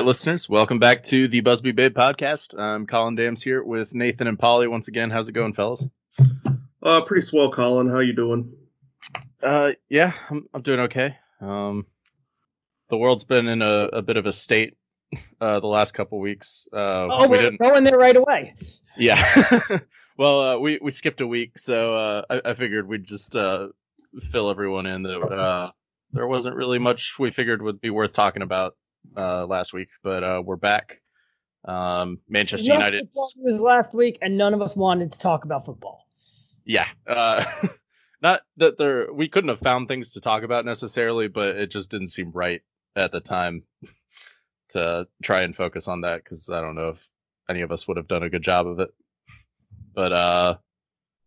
All right, listeners, welcome back to the Busby Babe podcast. I'm Colin Dams here with Nathan and Polly once again. How's it going, fellas? Uh, pretty swell, Colin. How you doing? Uh, yeah, I'm, I'm doing okay. Um, the world's been in a, a bit of a state uh, the last couple weeks. Uh, oh, we are going there right away. Yeah. well, uh, we we skipped a week, so uh, I, I figured we'd just uh, fill everyone in that uh, there wasn't really much we figured would be worth talking about uh, last week, but uh, we're back. Um, Manchester United was last week, and none of us wanted to talk about football. Yeah, uh, not that there we couldn't have found things to talk about necessarily, but it just didn't seem right at the time to try and focus on that because I don't know if any of us would have done a good job of it. But uh,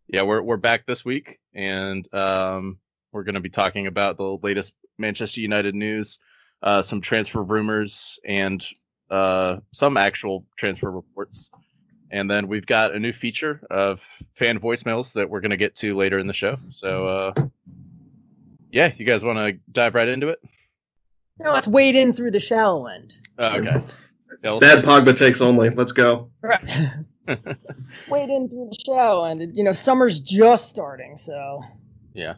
yeah, we're we're back this week, and um, we're going to be talking about the latest Manchester United news uh, some transfer rumors and uh, some actual transfer reports. And then we've got a new feature of fan voicemails that we're going to get to later in the show. So, uh, yeah, you guys want to dive right into it? No, let's wade in through the shallow end. Oh, okay. Bad Pogba takes only. Let's go. Right. wade in through the shallow end. You know, summer's just starting, so. Yeah.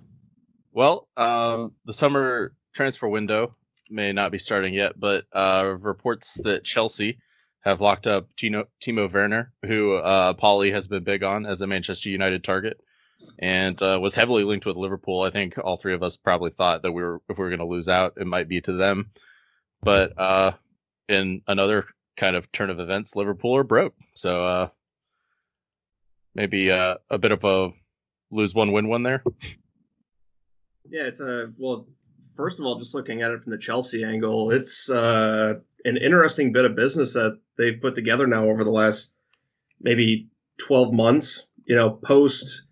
Well, um, the summer transfer window may not be starting yet, but uh, reports that Chelsea have locked up Tino, Timo Werner, who uh, Paulie has been big on as a Manchester United target, and uh, was heavily linked with Liverpool. I think all three of us probably thought that we were if we were going to lose out, it might be to them. But uh, in another kind of turn of events, Liverpool are broke, so uh, maybe uh, a bit of a lose one win one there. Yeah, it's a well first of all, just looking at it from the Chelsea angle, it's uh, an interesting bit of business that they've put together now over the last maybe 12 months. You know, post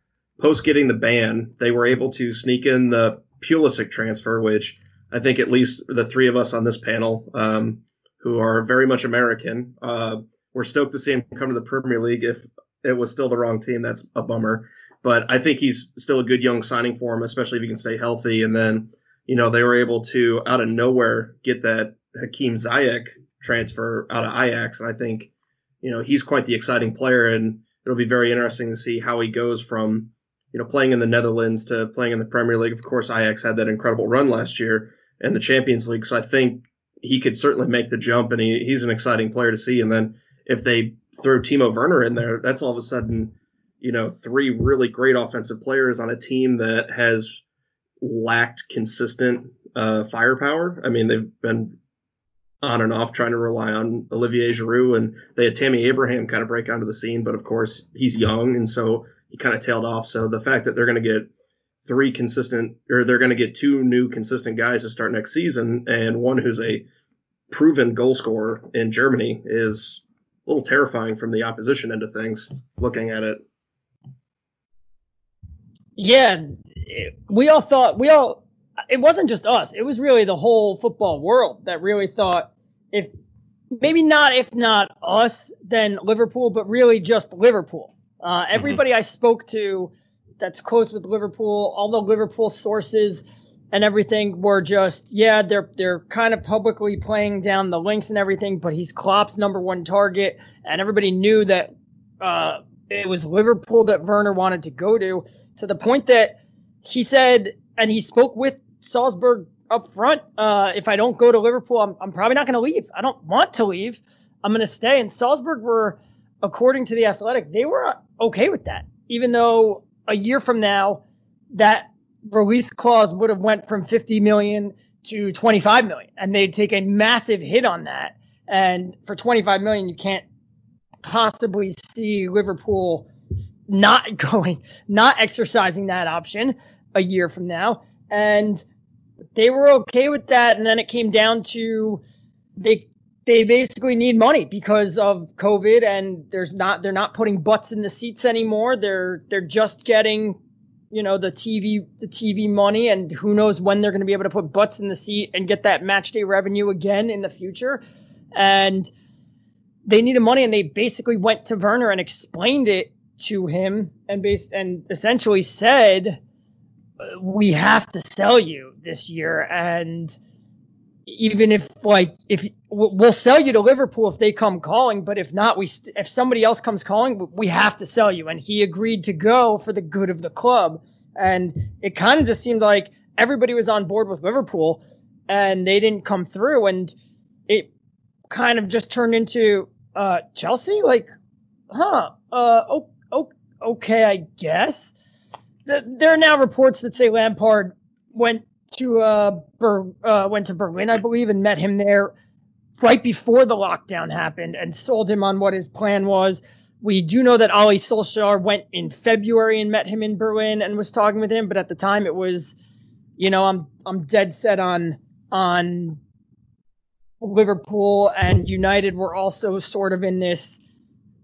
post getting the ban, they were able to sneak in the Pulisic transfer, which I think at least the three of us on this panel, um, who are very much American, uh, we're stoked to see him come to the Premier League. If it was still the wrong team, that's a bummer. But I think he's still a good young signing for him, especially if he can stay healthy. And then you know, they were able to out of nowhere get that Hakim Ziyech transfer out of Ajax, and I think, you know, he's quite the exciting player, and it'll be very interesting to see how he goes from, you know, playing in the Netherlands to playing in the Premier League. Of course, Ajax had that incredible run last year in the Champions League, so I think he could certainly make the jump, and he, he's an exciting player to see. And then if they throw Timo Werner in there, that's all of a sudden, you know, three really great offensive players on a team that has lacked consistent uh, firepower. I mean, they've been on and off trying to rely on Olivier Giroud, and they had Tammy Abraham kind of break onto the scene, but of course he's young, and so he kind of tailed off. So the fact that they're going to get three consistent, or they're going to get two new consistent guys to start next season, and one who's a proven goal scorer in Germany is a little terrifying from the opposition end of things. Looking at it. Yeah, we all thought we all it wasn't just us it was really the whole football world that really thought if maybe not if not us then liverpool but really just liverpool uh, mm-hmm. everybody mm-hmm. i spoke to that's close with liverpool all the liverpool sources and everything were just yeah they're they're kind of publicly playing down the links and everything but he's Klopp's number one target and everybody knew that uh, it was Liverpool that Werner wanted to go to to the point that he said, and he spoke with Salzburg up front. Uh, if I don't go to Liverpool, I'm, I'm probably not going to leave. I don't want to leave. I'm going to stay. And Salzburg were, according to the Athletic, they were okay with that, even though a year from now, that release clause would have went from 50 million to 25 million, and they'd take a massive hit on that. And for 25 million, you can't possibly see Liverpool not going, not exercising that option a year from now. And they were okay with that. And then it came down to they they basically need money because of COVID and there's not they're not putting butts in the seats anymore. They're they're just getting you know the TV the TV money and who knows when they're going to be able to put butts in the seat and get that match day revenue again in the future. And they needed money and they basically went to Werner and explained it to him and base and essentially said we have to sell you this year and even if like if we'll sell you to Liverpool if they come calling, but if not, we st- if somebody else comes calling, we have to sell you. And he agreed to go for the good of the club. And it kind of just seemed like everybody was on board with Liverpool, and they didn't come through. And it kind of just turned into uh, Chelsea, like, huh, uh, okay, I guess. There are now reports that say Lampard went to uh, Ber- uh, went to Berlin, I believe, and met him there right before the lockdown happened and sold him on what his plan was. We do know that Ole Solskjaer went in February and met him in Berlin and was talking with him, but at the time it was, you know, I'm I'm dead set on on Liverpool and United were also sort of in this,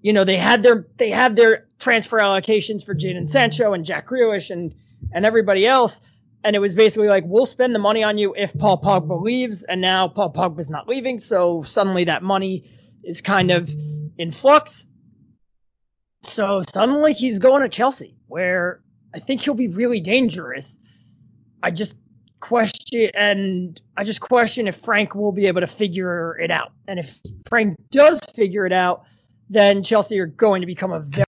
you know, they had their they had their transfer allocations for Jadon Sancho and Jack Grealish and and everybody else, and it was basically like we'll spend the money on you if Paul Pogba leaves, and now Paul Pogba's not leaving, so suddenly that money is kind of in flux. So suddenly he's going to Chelsea, where I think he'll be really dangerous. I just question and I just question if Frank will be able to figure it out. And if Frank does figure it out, then Chelsea are going to become a very,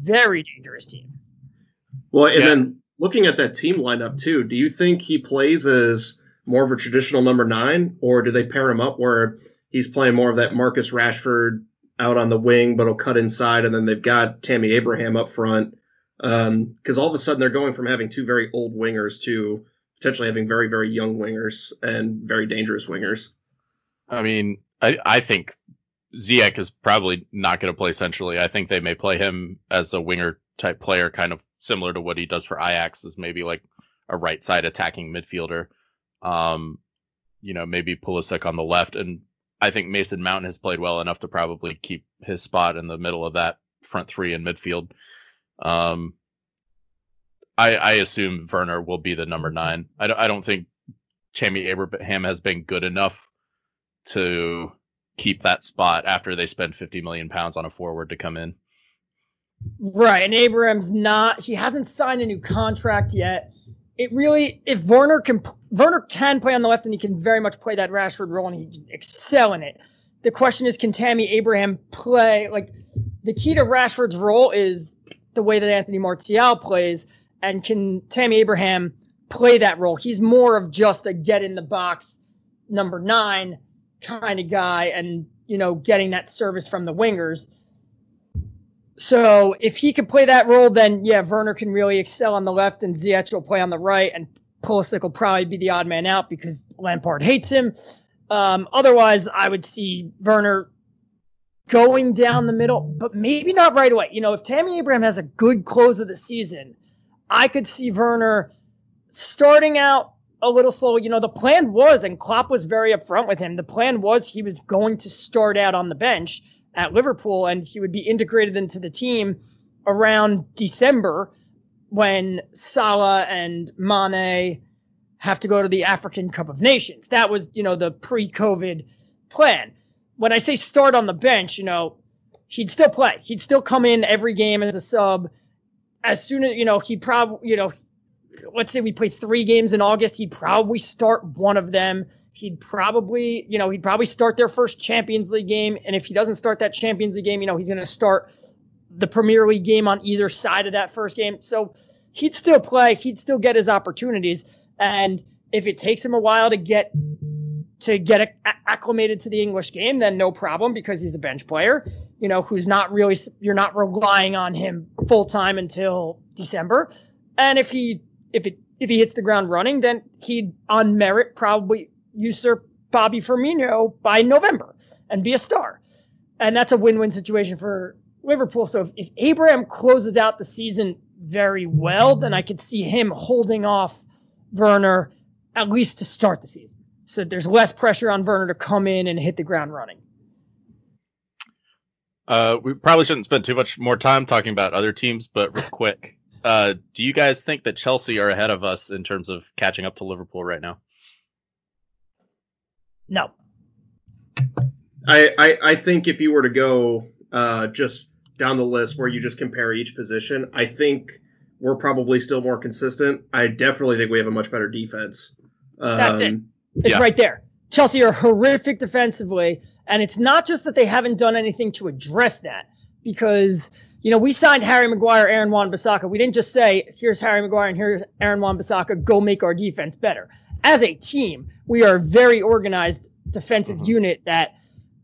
very dangerous team. Well, and yeah. then looking at that team lineup too, do you think he plays as more of a traditional number nine, or do they pair him up where he's playing more of that Marcus Rashford out on the wing, but he'll cut inside, and then they've got Tammy Abraham up front? Because um, all of a sudden they're going from having two very old wingers to potentially having very, very young wingers and very dangerous wingers. I mean, I, I think Ziyech is probably not going to play centrally. I think they may play him as a winger type player, kind of similar to what he does for Ajax, is maybe like a right side attacking midfielder. Um, you know, maybe Pulisic on the left. And I think Mason Mount has played well enough to probably keep his spot in the middle of that front three in midfield. Um, I, I assume Werner will be the number nine. I don't, I don't think Tammy Abraham has been good enough to keep that spot after they spend 50 million pounds on a forward to come in. Right, and Abraham's not. He hasn't signed a new contract yet. It really, if Werner can, Werner can play on the left, and he can very much play that Rashford role, and he can excel in it. The question is, can Tammy Abraham play? Like, the key to Rashford's role is the way that Anthony Martial plays, and can Tammy Abraham play that role? He's more of just a get in the box number nine kind of guy, and you know, getting that service from the wingers. So if he can play that role, then yeah, Werner can really excel on the left, and Ziyech will play on the right, and Pulisic will probably be the odd man out because Lampard hates him. Um, otherwise, I would see Werner going down the middle, but maybe not right away. You know, if Tammy Abraham has a good close of the season, I could see Werner starting out a little slow. You know, the plan was, and Klopp was very upfront with him. The plan was he was going to start out on the bench at Liverpool, and he would be integrated into the team around December when Salah and Mane have to go to the African Cup of Nations. That was, you know, the pre-COVID plan. When I say start on the bench, you know, he'd still play. He'd still come in every game as a sub. As soon as, you know, he probably, you know, let's say we play three games in August, he'd probably start one of them. He'd probably, you know, he'd probably start their first Champions League game. And if he doesn't start that Champions League game, you know, he's going to start the Premier League game on either side of that first game. So he'd still play. He'd still get his opportunities. And if it takes him a while to get to get acclimated to the English game, then no problem because he's a bench player, you know, who's not really, you're not relying on him full time until December. And if he if it if he hits the ground running, then he'd on merit probably usurp Bobby Firmino by November and be a star. And that's a win-win situation for Liverpool. So if, if Abraham closes out the season very well, then I could see him holding off Werner at least to start the season. So there's less pressure on Werner to come in and hit the ground running. Uh, we probably shouldn't spend too much more time talking about other teams, but real quick, uh, do you guys think that Chelsea are ahead of us in terms of catching up to Liverpool right now? No. I, I, I think if you were to go uh, just down the list where you just compare each position, I think we're probably still more consistent. I definitely think we have a much better defense. Um, That's it. Um, it's yeah. right there. Chelsea are horrific defensively, and it's not just that they haven't done anything to address that, because you know we signed Harry Maguire, Aaron Wan-Bissaka. We didn't just say here's Harry Maguire and here's Aaron Wan-Bissaka, go make our defense better. As a team, we are a very organized defensive mm-hmm. unit that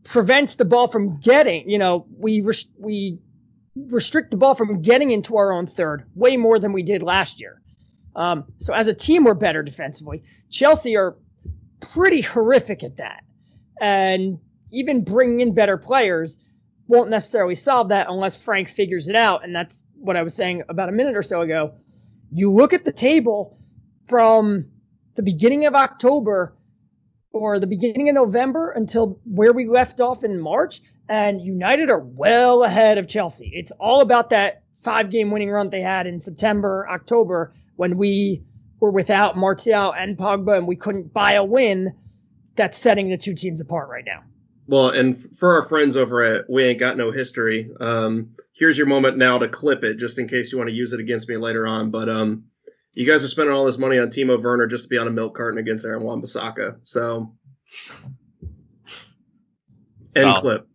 prevents the ball from getting. You know, we res- we restrict the ball from getting into our own third way more than we did last year. Um, so as a team, we're better defensively. Chelsea are pretty horrific at that. And even bringing in better players won't necessarily solve that unless Frank figures it out. And that's what I was saying about a minute or so ago. You look at the table from the beginning of October or the beginning of November until where we left off in March, and United are well ahead of Chelsea. It's all about that five game winning run they had in September, October when we were without Martial and Pogba and we couldn't buy a win, that's setting the two teams apart right now. Well, and for our friends over at We Ain't Got No History, um, here's your moment now to clip it, just in case you want to use it against me later on. But um, you guys are spending all this money on Timo Werner just to be on a milk carton against Aaron Wan-Bissaka. So, end clip.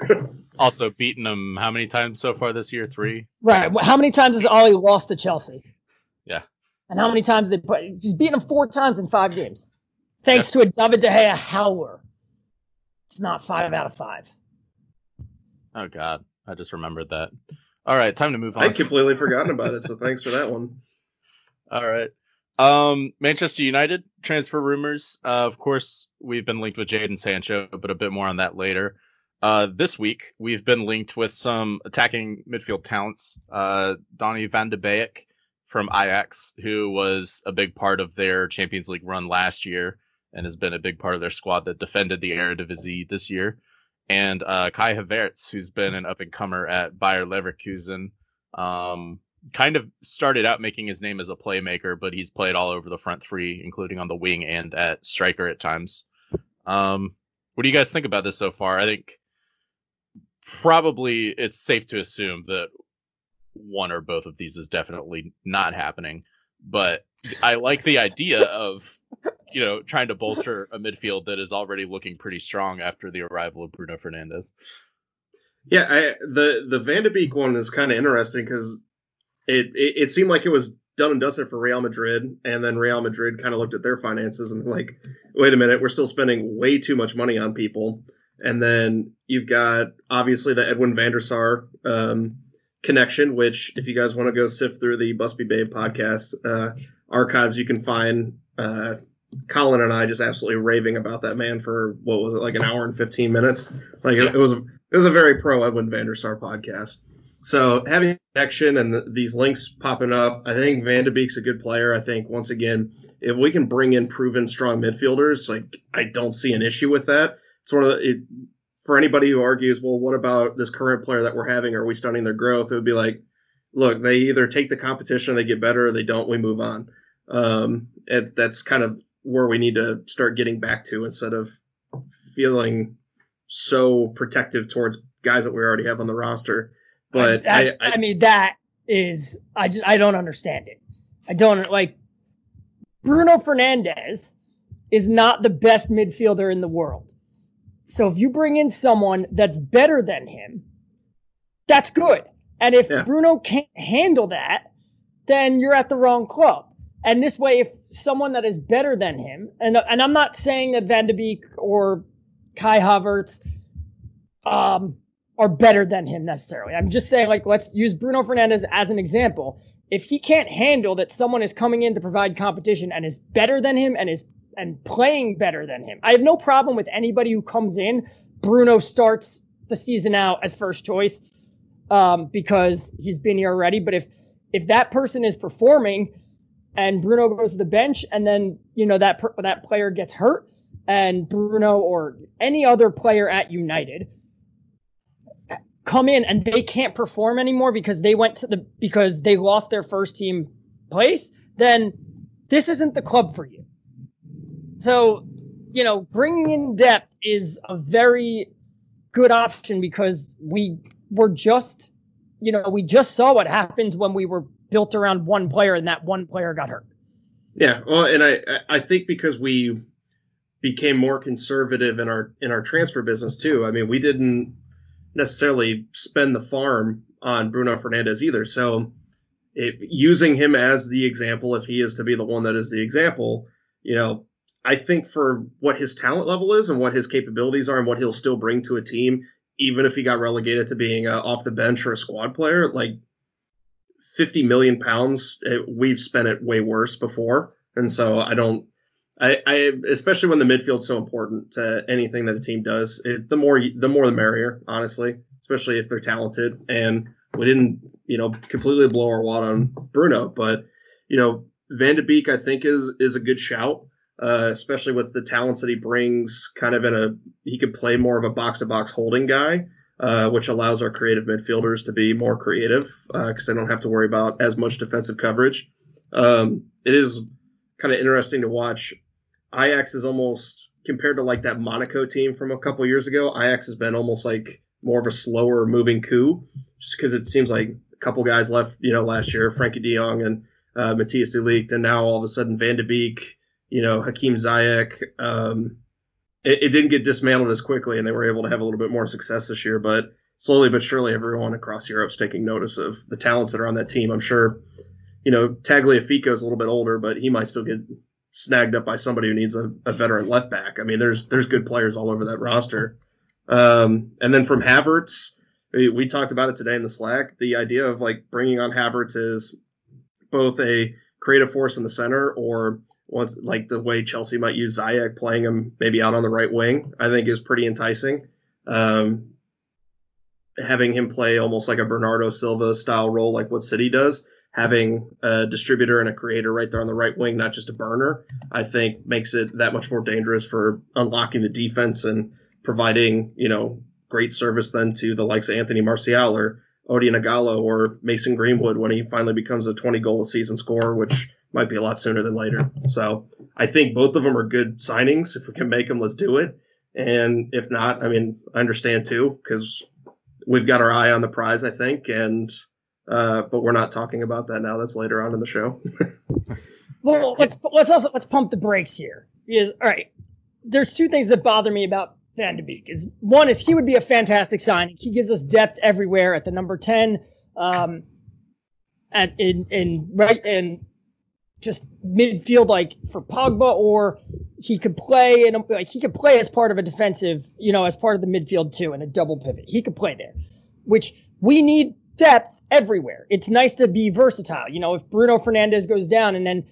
also beaten them how many times so far this year? Three. Right. How many times has Ollie lost to Chelsea? Yeah. And how many times they put? He's beaten him four times in five games, thanks to a David De Gea howler. It's not five out of five. Oh God, I just remembered that. All right, time to move on. I completely forgotten about it, so thanks for that one. All right. Um, Manchester United transfer rumors. Uh, of course, we've been linked with Jadon Sancho, but a bit more on that later. Uh, this week, we've been linked with some attacking midfield talents. Uh, Donny van de Beek from Ajax, who was a big part of their Champions League run last year and has been a big part of their squad that defended the Eredivisie this year. And uh, Kai Havertz, who's been an up and comer at Bayer Leverkusen, um, kind of started out making his name as a playmaker, but he's played all over the front three, including on the wing and at striker at times. Um, what do you guys think about this so far? I think probably it's safe to assume that one or both of these is definitely not happening. But I like the idea of, you know, trying to bolster a midfield that is already looking pretty strong after the arrival of Bruno Fernandes. Yeah, I, the the Van de Beek one is kind of interesting because it, it, it seemed like it was done and dusted for Real Madrid, and then Real Madrid kind of looked at their finances and like, wait a minute, we're still spending way too much money on people. And then you've got obviously the Edwin van der Sar um, connection, which if you guys want to go sift through the Busby Babe podcast uh, archives, you can find uh, Colin and I just absolutely raving about that man for what was it like an hour and 15 minutes. Like it, it was it was a very pro Edwin van der Sar podcast. So having connection and the, these links popping up, I think Van de Beek's a good player. I think once again, if we can bring in proven strong midfielders, like I don't see an issue with that. It's one of the, it, for anybody who argues, well, what about this current player that we're having? Are we stunning their growth? It would be like, look, they either take the competition, they get better, or they don't, we move on. Um, that's kind of where we need to start getting back to instead of feeling so protective towards guys that we already have on the roster. But I, I, I, I mean, that is, I just, I don't understand it. I don't like Bruno Fernandes is not the best midfielder in the world. So if you bring in someone that's better than him, that's good. And if yeah. Bruno can't handle that, then you're at the wrong club. And this way, if someone that is better than him, and and I'm not saying that Van de Beek or Kai Havertz um, are better than him necessarily. I'm just saying, like, let's use Bruno Fernandes as an example. If he can't handle that someone is coming in to provide competition and is better than him and is and playing better than him. I have no problem with anybody who comes in. Bruno starts the season out as first choice um, because he's been here already. But if if that person is performing and Bruno goes to the bench and then you know that that player gets hurt and Bruno or any other player at United come in and they can't perform anymore because they went to the because they lost their first team place, then this isn't the club for you. So, you know, bringing in depth is a very good option because we were just, you know, we just saw what happens when we were built around one player and that one player got hurt. Yeah, well, and I I think because we became more conservative in our in our transfer business too. I mean, we didn't necessarily spend the farm on Bruno Fernandes either. So it, using him as the example, if he is to be the one that is the example, you know, I think for what his talent level is and what his capabilities are and what he'll still bring to a team, even if he got relegated to being a, off the bench or a squad player, like 50 million pounds, it, we've spent it way worse before. And so I don't, I, I, especially when the midfield's so important to anything that a team does, it, the more, the more the merrier, honestly, especially if they're talented. And we didn't, you know, completely blow our wad on Bruno, but, you know, Van de Beek, I think is, is a good shout. Uh, especially with the talents that he brings, kind of in a, he could play more of a box to box holding guy. Uh, which allows our creative midfielders to be more creative because uh, they don't have to worry about as much defensive coverage. Um, it is kind of interesting to watch. Ajax is almost compared to like that Monaco team from a couple years ago. Ajax has been almost like more of a slower moving coup, just because it seems like a couple guys left, you know, last year, Frenkie De Jong and uh, Matthijs de Ligt, and now all of a sudden Van de Beek, you know, Hakim Ziyech. Um, it, it, didn't get dismantled as quickly, and they were able to have a little bit more success this year. But slowly but surely, everyone across Europe is taking notice of the talents that are on that team. I'm sure, you know, Tagliafico is a little bit older, but he might still get snagged up by somebody who needs a, a veteran left back. I mean, there's there's good players all over that roster. Um, and then from Havertz, we, we talked about it today in the Slack. The idea of like bringing on Havertz is both a creative force in the center or once like the way Chelsea might use Ziyech playing him maybe out on the right wing, I think is pretty enticing. Um, having him play almost like a Bernardo Silva style role, like what City does, having a distributor and a creator right there on the right wing, not just a burner, I think makes it that much more dangerous for unlocking the defense and providing, you know, great service then to the likes of Anthony Martial or Odion Ighalo or Mason Greenwood when he finally becomes a 20 goal a season scorer, which might be a lot sooner than later. So I think both of them are good signings. If we can make them, let's do it. And if not, I mean, I understand too, because we've got our eye on the prize, I think. And, uh, but we're not talking about that now. That's later on in the show. well, let's, let's also, let's pump the brakes here. Because, all right, there's two things that bother me about Van de Beek. Is one is he would be a fantastic signing. He gives us depth everywhere at the number 10. Um, at in in right in just midfield like for Pogba, or he could play and like he could play as part of a defensive, you know, as part of the midfield too, in a double pivot. He could play there, which we need depth everywhere. It's nice to be versatile. You know, if Bruno Fernandes goes down and then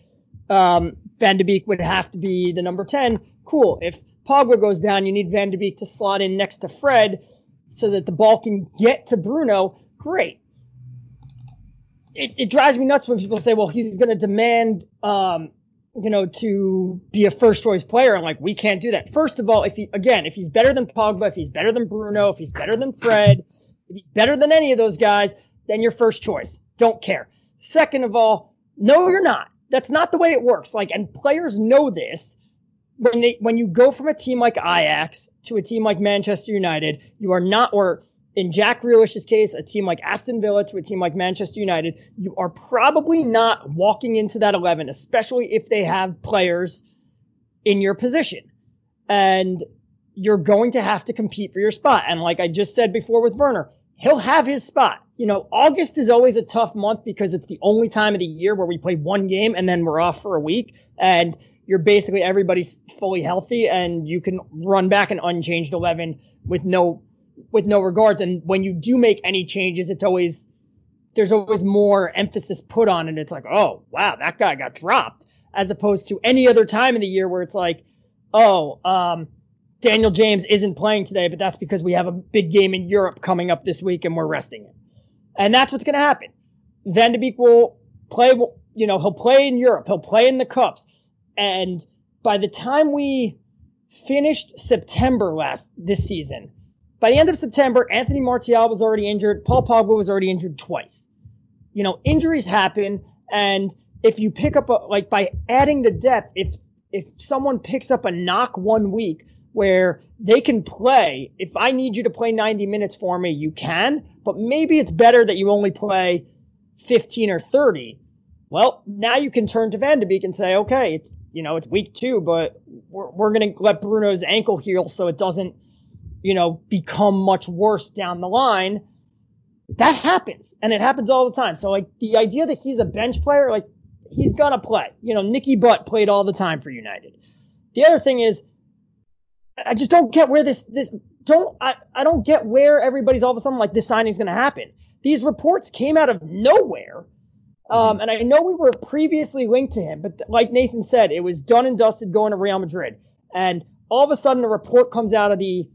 um, Van de Beek would have to be the number 10, cool. If Pogba goes down, you need Van de Beek to slot in next to Fred so that the ball can get to Bruno. Great it, it drives me nuts when people say, well, he's going to demand, um, you know, to be a first choice player. I'm like, we can't do that. First of all, if he, again, if he's better than Pogba, if he's better than Bruno, if he's better than Fred, if he's better than any of those guys, then you're first choice. Don't care. Second of all, no, you're not. That's not the way it works. Like, and players know this. When they, when you go from a team like Ajax to a team like Manchester United, you are not, or in Jack Grealish's case, a team like Aston Villa to a team like Manchester United, you are probably not walking into that 11, especially if they have players in your position. And you're going to have to compete for your spot. And like I just said before with Werner, he'll have his spot. You know, August is always a tough month because it's the only time of the year where we play one game and then we're off for a week. And you're basically everybody's fully healthy and you can run back an unchanged 11 with no with no regards. And when you do make any changes, it's always there's always more emphasis put on it. It's like, oh wow, that guy got dropped, as opposed to any other time in the year where it's like, oh, um, Daniel James isn't playing today, but that's because we have a big game in Europe coming up this week and we're resting him. And that's what's going to happen. Van de Beek will play, you know, he'll play in Europe, he'll play in the cups, and by the time we finished September last this season, by the end of September, Anthony Martial was already injured. Paul Pogba was already injured twice. You know, injuries happen. And if you pick up a, like by adding the depth, if, if someone picks up a knock one week where they can play, if I need you to play 90 minutes for me, you can, but maybe it's better that you only play 15 or 30. Well, now you can turn to Van de Beek and say, okay, it's, you know, it's week two, but we're, we're going to let Bruno's ankle heal so it doesn't, you know, become much worse down the line. That happens and it happens all the time. So like the idea that he's a bench player, like he's to play. You know, Nicky Butt played all the time for United. The other thing is, I just don't get where this, this, don't, I, I don't get where everybody's all of a sudden like this signing's to happen. These reports came out of nowhere. Um, and I know we were previously linked to him, but like Nathan said, it was done and dusted going to Real Madrid. And all of a sudden a report comes out of the,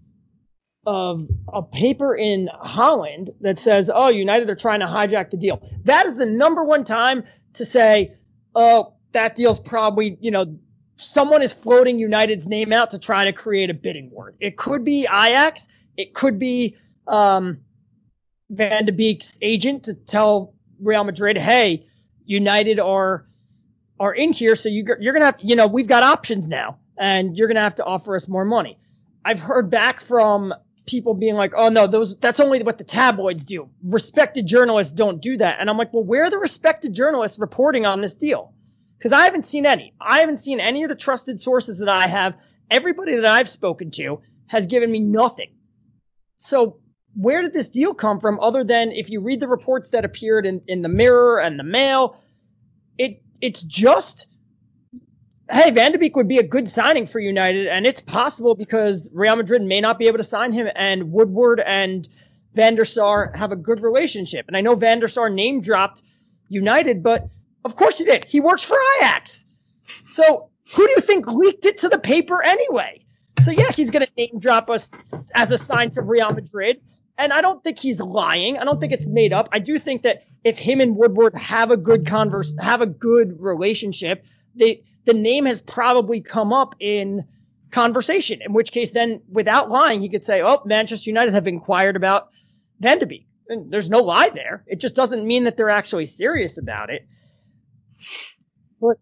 of a paper in Holland that says, oh, United are trying to hijack the deal. That is the number one time to say, oh, that deal's probably, you know, someone is floating United's name out to try to create a bidding war. It could be Ajax. It could be um, Van de Beek's agent to tell Real Madrid, hey, United are are in here, so you, you're gonna have, you know, we've got options now, and you're gonna have to offer us more money. I've heard back from people being like, oh no, those that's only what the tabloids do. Respected journalists don't do that. And I'm like, well, where are the respected journalists reporting on this deal? Because I haven't seen any. I haven't seen any of the trusted sources that I have. Everybody that I've spoken to has given me nothing. So where did this deal come from other than if you read the reports that appeared in, in the mirror and the mail, it it's just hey, Van de Beek would be a good signing for United, and it's possible because Real Madrid may not be able to sign him, and Woodward and Van der Sar have a good relationship. And I know Van der Sar name dropped United, but of course he did. He works for Ajax. So who do you think leaked it to the paper anyway? So yeah, he's going to name drop us as a sign to Real Madrid. And I don't think he's lying. I don't think it's made up. I do think that if him and Woodward have a good converse, have a good relationship, they, the name has probably come up in conversation, in which case then without lying, he could say, Oh, Manchester United have inquired about Van de Beek. And there's no lie there. It just doesn't mean that they're actually serious about it. But,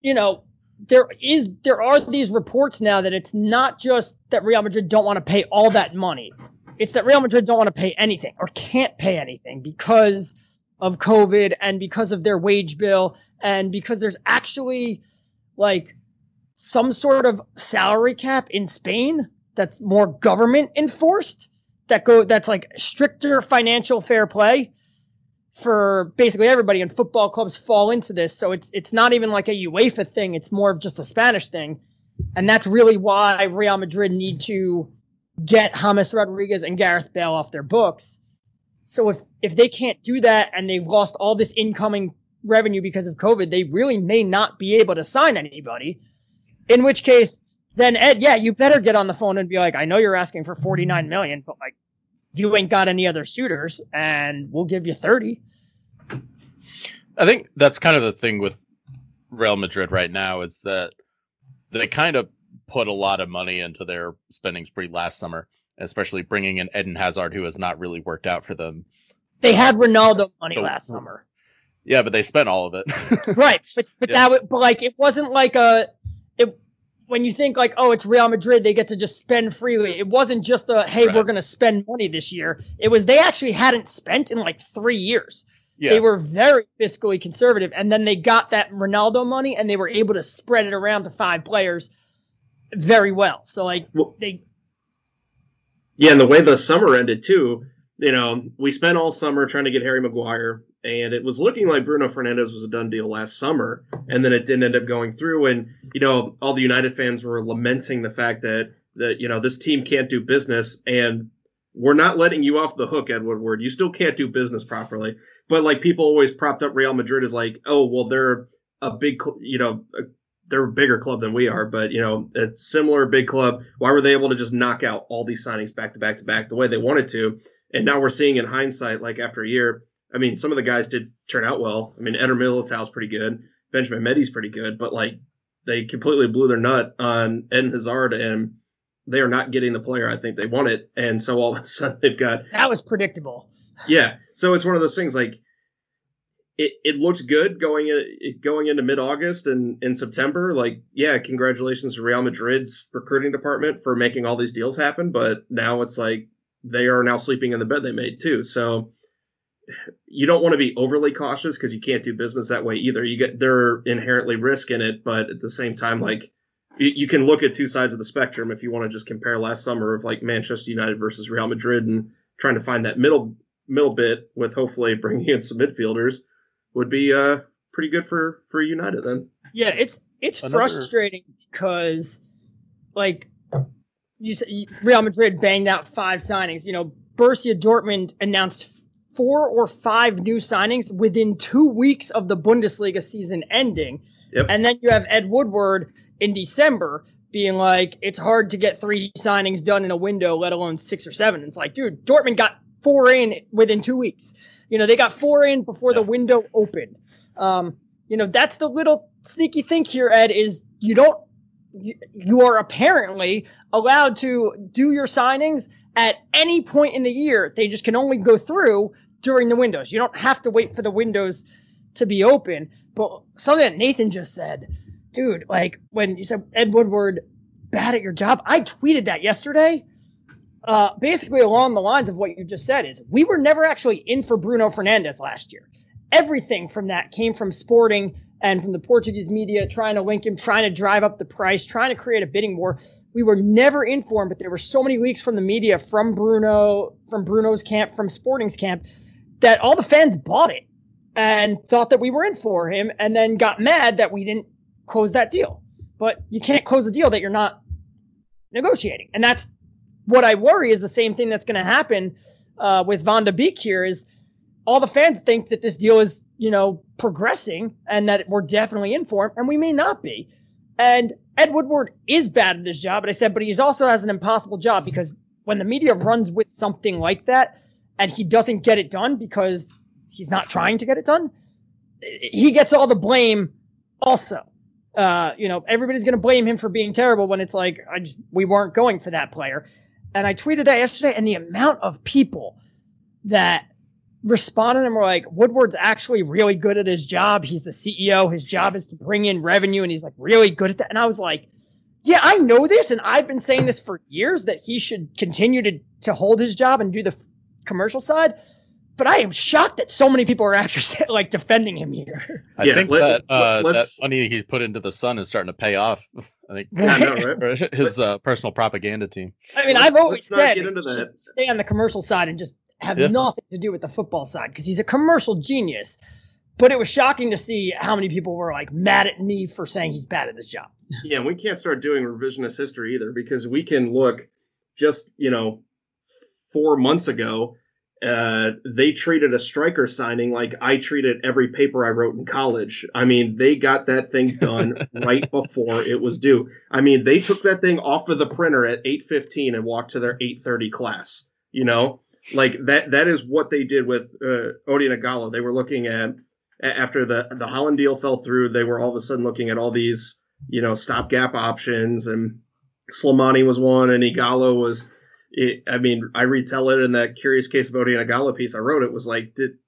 you know, there is, there are these reports now that it's not just that Real Madrid don't want to pay all that money. It's that Real Madrid don't want to pay anything or can't pay anything because of COVID and because of their wage bill and because there's actually like some sort of salary cap in Spain that's more government enforced that go that's like stricter financial fair play for basically everybody and football clubs fall into this. So it's it's not even like a UEFA thing. It's more of just a Spanish thing. And that's really why Real Madrid need to get James Rodriguez and Gareth Bale off their books. So if if they can't do that and they've lost all this incoming revenue because of COVID, they really may not be able to sign anybody. In which case, then Ed, yeah, you better get on the phone and be like, I know you're asking for 49 million, but like you ain't got any other suitors and we'll give you 30. I think that's kind of the thing with Real Madrid right now is that they kind of put a lot of money into their spending spree last summer, especially bringing in Eden Hazard, who has not really worked out for them. They had uh, Ronaldo money so, last summer. Yeah, but they spent all of it. right, but but yeah. that but like it wasn't like a it when you think like oh it's Real Madrid they get to just spend freely. It wasn't just a hey right. we're gonna spend money this year. It was they actually hadn't spent in like three years. Yeah. They were very fiscally conservative, and then they got that Ronaldo money, and they were able to spread it around to five players very well. So like well, they. Yeah, and the way the summer ended too, you know, we spent all summer trying to get Harry Maguire, and it was looking like Bruno Fernandes was a done deal last summer, and then it didn't end up going through. And you know, all the United fans were lamenting the fact that that you know this team can't do business, and we're not letting you off the hook, Ed Woodward. You still can't do business properly. But like people always propped up Real Madrid as like, oh well, they're a big, you know, they're a bigger club than we are, but you know, a similar big club. Why were they able to just knock out all these signings back to back to back the way they wanted to? And now we're seeing in hindsight, like after a year, I mean, some of the guys did turn out well. I mean, Eder Militão's pretty good, Benjamin Mendy's pretty good, but like they completely blew their nut on Eden Hazard and they are not getting the player I think they wanted. And so all of a sudden they've got that was predictable. Yeah. So it's one of those things like it, it looks good going in, going into mid August and in September. Like, yeah, congratulations to Real Madrid's recruiting department for making all these deals happen. But now it's like they are now sleeping in the bed they made too. So you don't want to be overly cautious because you can't do business that way either. You get there inherently risk in it, but at the same time, like you, you can look at two sides of the spectrum if you want to just compare last summer of like Manchester United versus Real Madrid and trying to find that middle middle bit with hopefully bringing in some midfielders would be uh pretty good for for United then. Yeah, it's it's Another- frustrating because like you said, Real Madrid banged out five signings. You know, Borussia Dortmund announced four or five new signings within two weeks of the Bundesliga season ending. Yep. And then you have Ed Woodward in December being like, it's hard to get three signings done in a window, let alone six or seven. It's like, dude, Dortmund got four in within two weeks. You know, they got four in before the window opened. Um, you know, that's the little sneaky thing here, Ed, is you don't, you, you are apparently allowed to do your signings at any point in the year. They just can only go through during the windows. You don't have to wait for the windows to be open. But something that Nathan just said, dude, like when you said Ed Woodward bad at your job, I tweeted that yesterday. Uh, basically along the lines of what you just said is we were never actually in for Bruno Fernandes last year. Everything from that came from Sporting and from the Portuguese media trying to link him, trying to drive up the price, trying to create a bidding war. We were never in for him, but there were so many leaks from the media, from Bruno, from Bruno's camp, from Sporting's camp, that all the fans bought it and thought that we were in for him and then got mad that we didn't close that deal. But you can't close a deal that you're not negotiating. And that's what I worry is the same thing that's going to happen uh, with Van de Beek here is all the fans think that this deal is, you know, progressing and that we're definitely in for him, and we may not be. And Ed Woodward is bad at his job, but I said, but he also has an impossible job because when the media runs with something like that and he doesn't get it done because he's not trying to get it done, he gets all the blame also. Uh, you know, everybody's going to blame him for being terrible when it's like, just, we weren't going for that player. And I tweeted that yesterday and the amount of people that responded and were like, Woodward's actually really good at his job. He's the CEO. His job is to bring in revenue and he's like really good at that. And I was like, yeah, I know this. And I've been saying this for years that he should continue to, to hold his job and do the commercial side. But I am shocked that so many people are actually like defending him here. I Yeah, think let- that uh, let- that money he's put into the sun is starting to pay off. I think Yeah, I know, right? his uh, personal propaganda team. I mean, Let's- I've always said get into should that. stay on the commercial side and just have Yeah. nothing to do with the football side because he's a commercial genius. But it was shocking to see how many people were like mad at me for saying he's bad at his job. Yeah, and we can't start doing revisionist history either because we can look just, you know, four months ago, uh, they treated a striker signing like I treated every paper I wrote in college. I mean, they got that thing done right before it was due. I mean, they took that thing off of the printer at 8:15 and walked to their 8:30 class. You know, like that. That is what they did with uh, Ighalo. They were looking at after the the Haaland deal fell through. They were all of a sudden looking at all these you know, stopgap options, and Slimani was one, and Ighalo was. It, I mean, I retell it in that curious case of Odion Ighalo piece I wrote. It was like, did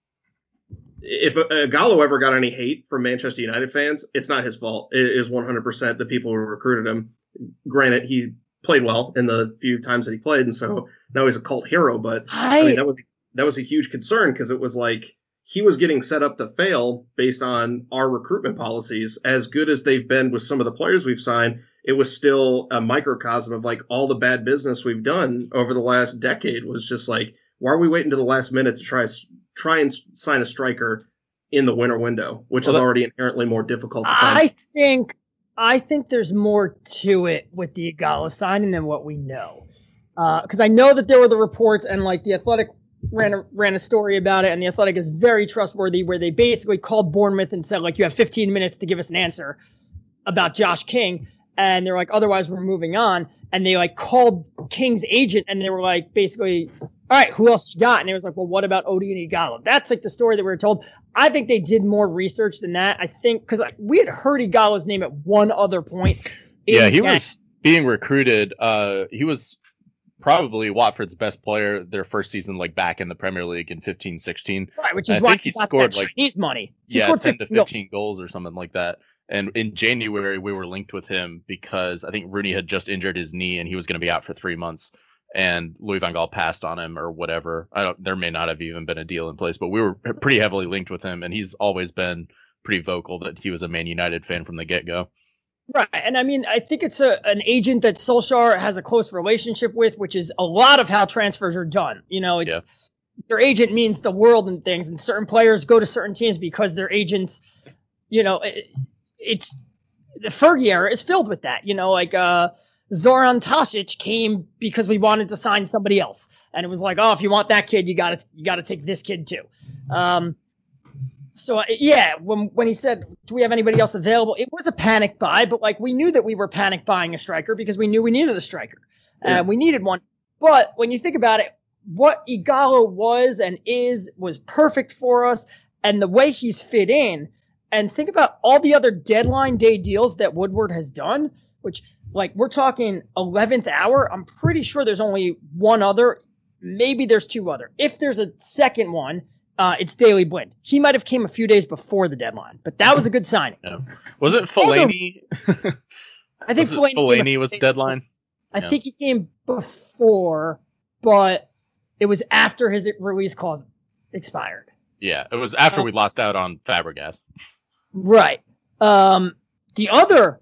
if Ighalo ever got any hate from Manchester United fans, it's not his fault. It is 100% the people who recruited him. Granted, he played well in the few times that he played, and so now he's a cult hero. But I mean, that was that was a huge concern because it was like he was getting set up to fail based on our recruitment policies. As good as they've been with some of the players we've signed, it was still a microcosm of like all the bad business we've done over the last decade. Was just like, why are we waiting to the last minute to try try and sign a striker in the winter window, which Well, is already inherently more difficult to sign? I think I think there's more to it with the Ighalo signing than what we know. Uh, because I know that there were the reports and like the Athletic ran a, ran a story about it, and the Athletic is very trustworthy, where they basically called Bournemouth and said like you have 15 minutes to give us an answer about Josh King, and they're like otherwise we're moving on, and they like called King's agent and they were like basically. All right, who else you got? And it was like, well, what about Odion Ighalo? That's like the story that we were told. I think they did more research than that. I think because we had heard Ighalo's name at one other point. Yeah, he was being recruited. Uh, he was probably Watford's best player their first season, like back in the Premier League in 15, 16. right, which is I why think he he scored, like- Chinese money. He yeah, scored 10 to 15 goals. 15 goals or something like that. And in January, we were linked with him because I think Rooney had just injured his knee and he was going to be out for three months. and Louis van Gaal passed on him or whatever. I don't. There may not have even been a deal in place, but we were pretty heavily linked with him, and he's always been pretty vocal that he was a Man United fan from the get go. Right, and I mean, I think it's a an agent that Solskjaer has a close relationship with, which is a lot of how transfers are done. You know, it's Yeah. your agent means the world and things, and certain players go to certain teams because their agents, you know, it's the Fergie era is filled with that. You know, like uh, Zoran Tosic came because we wanted to sign somebody else, and it was like, oh, if you want that kid, you got to you got to take this kid too. Um, so uh, yeah, when when he said, "Do we have anybody else available?" It was a panic buy, but like we knew that we were panic buying a striker because we knew we needed a striker, Yeah. and we needed one. But when you think about it, what Ighalo was and is was perfect for us, and the way he's fit in. And think about all the other deadline day deals that Woodward has done, which like we're talking 11th hour. I'm pretty sure there's only one other. Maybe there's two other. If there's a second one, uh, it's Daley Blind. He might have came a few days before the deadline, but that was a good signing. Was it Fellaini? I think was Fellaini, Fellaini was deadline. I Yeah. think he came before, but it was after his release clause expired. Yeah, it was after we lost out on Fabregas. Right. Um, the other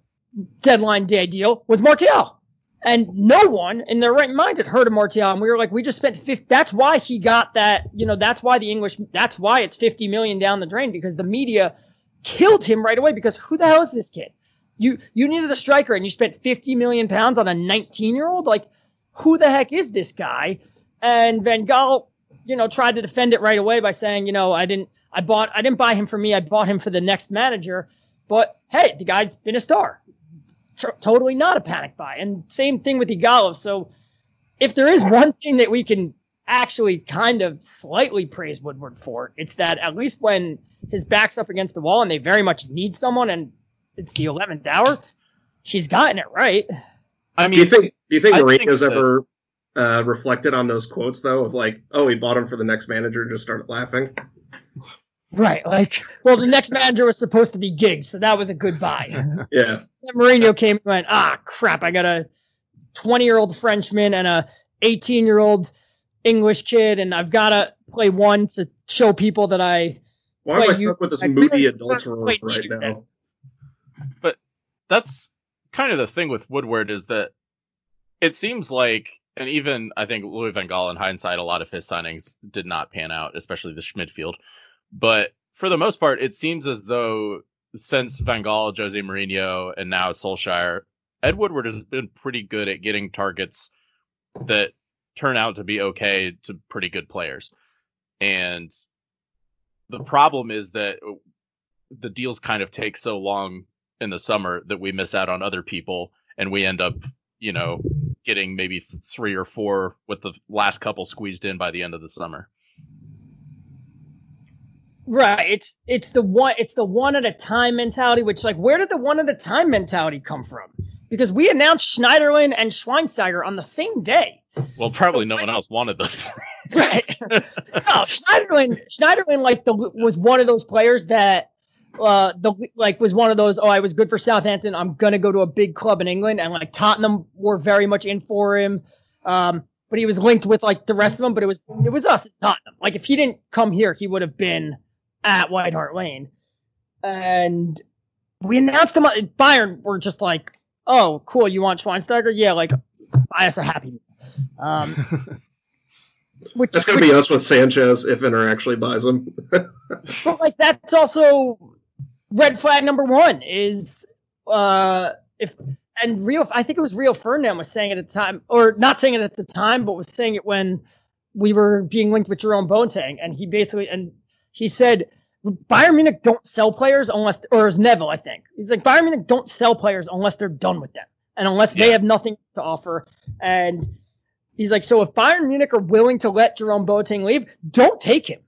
deadline day deal was Martial. And no one in their right mind had heard of Martial. And we were like, we just spent 50. That's why he got that, you know, that's why the English, that's why it's 50 million down the drain because the media killed him right away because who the hell is this kid? You, you needed a striker and you spent 50 million pounds on a 19 year old. Like, who the heck is this guy? And Van Gaal, you know, tried to defend it right away by saying, you know, I didn't, I bought, I didn't buy him for me. I bought him for the next manager. But hey, the guy's been a star. T- totally not a panic buy. And same thing with Ighalo. So if there is one thing that we can actually kind of slightly praise Woodward for, it's that at least when his back's up against the wall and they very much need someone and it's the 11th hour, he's gotten it right. I mean, Do you think do you think I think Mourinho's that- ever uh, reflected on those quotes though of like, oh, he bought him for the next manager, and just started laughing? Right. Like, well, the next manager was supposed to be Giggs, so that was a good buy. Yeah. Then Mourinho came and went, ah, crap, I got a 20 year old Frenchman and a 18 year old English kid, and I've got to play one to show people that I. Why am I stuck with this I moody really- adulterer wait, right you- now? that's kind of the thing with Woodward is that it seems like, and even I think Louis Van Gaal in hindsight, a lot of his signings did not pan out, especially the Schmidfield. But for the most part, it seems as though since Van Gaal, Jose Mourinho, and now Solskjaer, Ed Woodward has been pretty good at getting targets that turn out to be okay to pretty good players. And the problem is that the deals kind of take so long in the summer that we miss out on other people and we end up, you know, getting maybe three or four with the last couple squeezed in by the end of the summer. Right. It's it's the one it's the one at a time mentality, which like where did the one at a time mentality come from? Because we announced Schneiderlin and Schweinsteiger on the same day. Well, probably So no one else wanted those. Right. no, Schneiderlin, Schneiderlin, like the was one of those players that, uh, the like was one of those. Oh, I was good for Southampton. I'm gonna go to a big club in England, and like Tottenham were very much in for him. Um, but he was linked with like the rest of them. But it was it was us at Tottenham. Like if he didn't come here, he would have been at White Hart Lane. And we announced him. at Bayern were just like, oh, cool. You want Schweinsteiger? Yeah, like buy us a happy. Um, which That's gonna which- be us with Sanchez if Inter actually buys him. but like that's also red flag number one is uh if and real I think it was Rio Ferdinand was saying it at the time or not saying it at the time but was saying it when we were being linked with Jerome Boateng and he basically and he said Bayern Munich don't sell players unless or is Neville I think. He's like Bayern Munich don't sell players unless they're done with them and unless they have nothing to offer. And he's like so if Bayern Munich are willing to let Jerome Boateng leave don't take him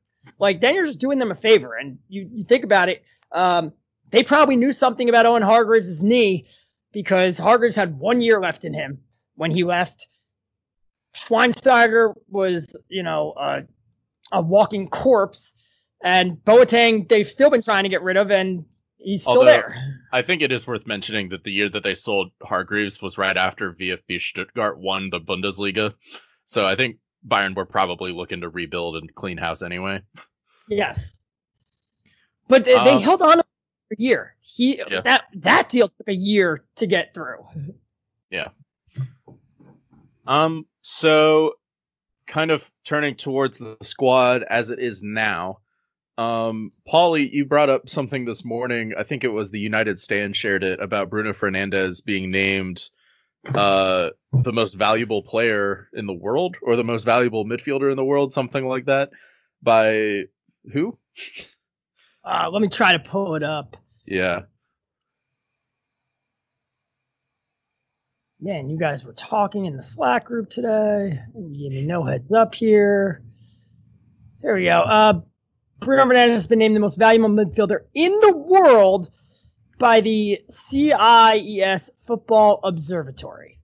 like then you're just doing them a favor. And you, you think about it, um, they probably knew something about Owen Hargreaves' knee because Hargreaves had one year left in him when he left. Schweinsteiger was, you know, a, a walking corpse, and Boateng they've still been trying to get rid of, and he's still Although- there. I think it is worth mentioning that the year that they sold Hargreaves was right after VfB Stuttgart won the Bundesliga. So I think Bayern were probably looking to rebuild and clean house anyway. Yes. But they, they Um, held on for a year. He Yeah. that that deal took a year to get through. Yeah. Um, so kind of turning towards the squad as it is now. Um, Paulie, you brought up something this morning. I think it was the United Stand shared it about Bruno Fernandes being named uh the most valuable player in the world or the most valuable midfielder in the world, something like that. By who? Uh, let me try to pull it up. Yeah. Man, you guys were talking in the Slack group today. You gave me no heads up here. There we go. Uh, Bruno Fernandes has been named the most valuable midfielder in the world by the CIES Football Observatory.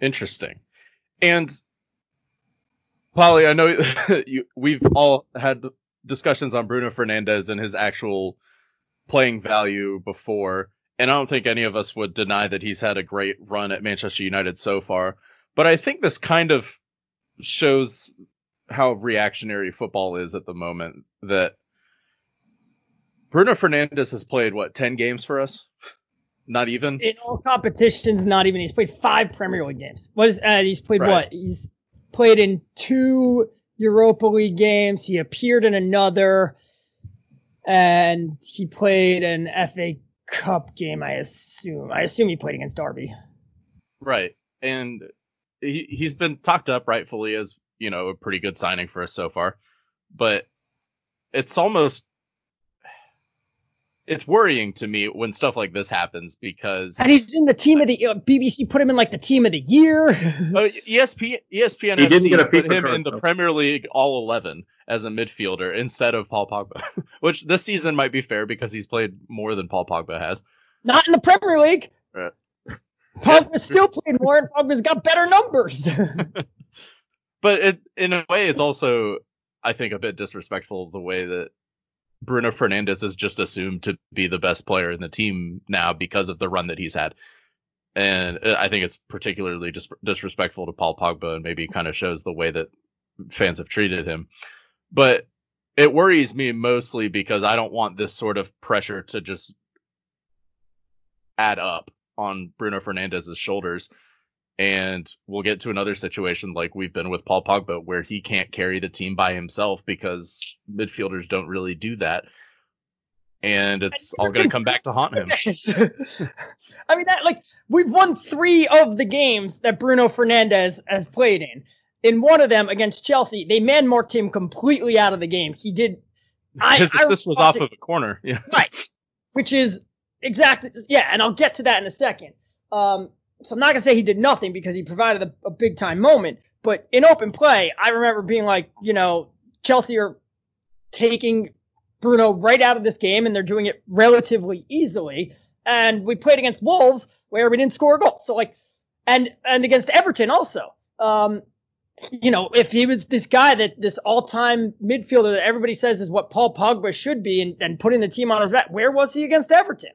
Interesting. And Polly, I know you, we've all had discussions on Bruno Fernandes and his actual playing value before, and I don't think any of us would deny that he's had a great run at Manchester United so far. But I think this kind of shows how reactionary football is at the moment. That Bruno Fernandes has played what ten games for us, not even. In all competitions, not even he's played five Premier League games. What is uh, he's played Right. what? He's played in two Europa League games. He appeared in another, and he played an FA Cup game. I assume. I assume he played against Derby. Right. And he, he's been talked up rightfully as, you know, a pretty good signing for us so far. But it's almost it's worrying to me when stuff like this happens because And he's in the team of the uh, BBC put him in like the team of the year. uh, ESP, ESPN He didn't get a put him card, in the though. Premier League All 11 as a midfielder instead of Paul Pogba, which this season might be fair because he's played more than Paul Pogba has. Not in the Premier League. Right. Pogba still played more, and Pogba's got better numbers. But it, in a way, it's also, I think, a bit disrespectful the way that Bruno Fernandes is just assumed to be the best player in the team now because of the run that he's had. And uh, I think it's particularly dis- disrespectful to Paul Pogba and maybe kind of shows the way that fans have treated him. But it worries me mostly because I don't want this sort of pressure to just add up on Bruno Fernandes's shoulders and we'll get to another situation like we've been with Paul Pogba where he can't carry the team by himself because midfielders don't really do that. And it's all going to come back to haunt him. I mean, that like we've won three of the games that Bruno Fernandes has played in. In one of them against Chelsea, they man marked him completely out of the game. He did. His I assist was off it- of a corner. Yeah. right, which is exactly yeah, and I'll get to that in a second. Um, so I'm not gonna say he did nothing because he provided a, a big time moment, but in open play, I remember being like, you know, Chelsea are taking Bruno right out of this game and they're doing it relatively easily. And we played against Wolves where we didn't score a goal. So like, and, and against Everton also. Um, you know, if he was this guy that this all-time midfielder that everybody says is what Paul Pogba should be and, and putting the team on his back, where was he against Everton?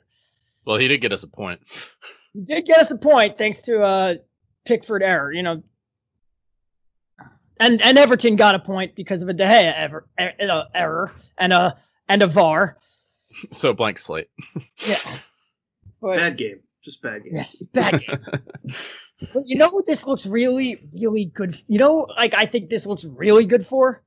Well, he did get us a point. He did get us a point thanks to a Pickford error, you know. And and Everton got a point because of a De Gea ever, er, uh, error and a and a VAR. So blank slate. Yeah. But Bad game. Just bad game. yeah, bad game. but you know what this looks really, really good. You know, like I think this looks really good for,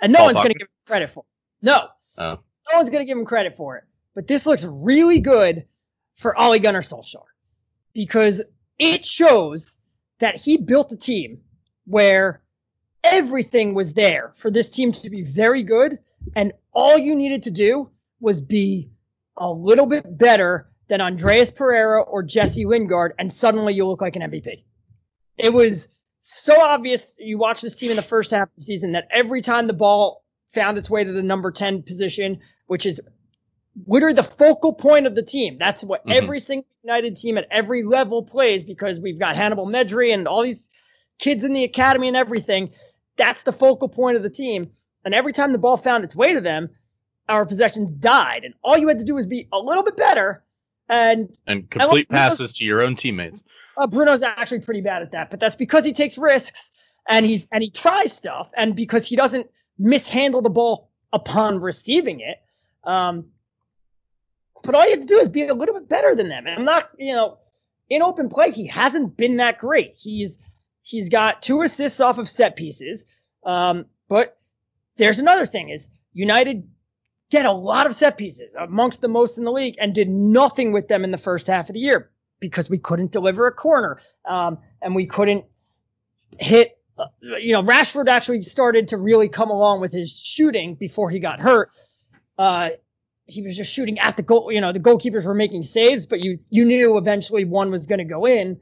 and no Paul one's gonna give him credit for. It. No, Oh. no one's gonna give him credit for it. But this looks really good for Ole Gunnar Solskjaer because it shows that he built a team where everything was there for this team to be very good, and all you needed to do was be a little bit better than Andreas Pereira or Jesse Lingard, and suddenly you look like an MVP. It was so obvious. You watch this team in the first half of the season that every time the ball found its way to the number 10 position, which is literally the focal point of the team. That's what Mhm. every single United team at every level plays because we've got Hannibal Mejbri and all these kids in the academy and everything. That's the focal point of the team. And every time the ball found its way to them, our possessions died. And all you had to do was be a little bit better. And And complete passes to your own teammates. uh, Bruno's actually pretty bad at that, but that's because he takes risks. and he's and he tries stuff, and because he doesn't mishandle the ball upon receiving it, um, but all you have to do is be a little bit better than them. And I'm not, you know, in open play, he hasn't been that great. He's he's got two assists off of set pieces. Um, but there's another thing is United get a lot of set pieces amongst the most in the league and did nothing with them in the first half of the year because we couldn't deliver a corner. Um, and we couldn't hit, uh, you know, Rashford actually started to really come along with his shooting before he got hurt. Uh, he was just shooting at the goal. You know, the goalkeepers were making saves, but you you knew eventually one was going to go in.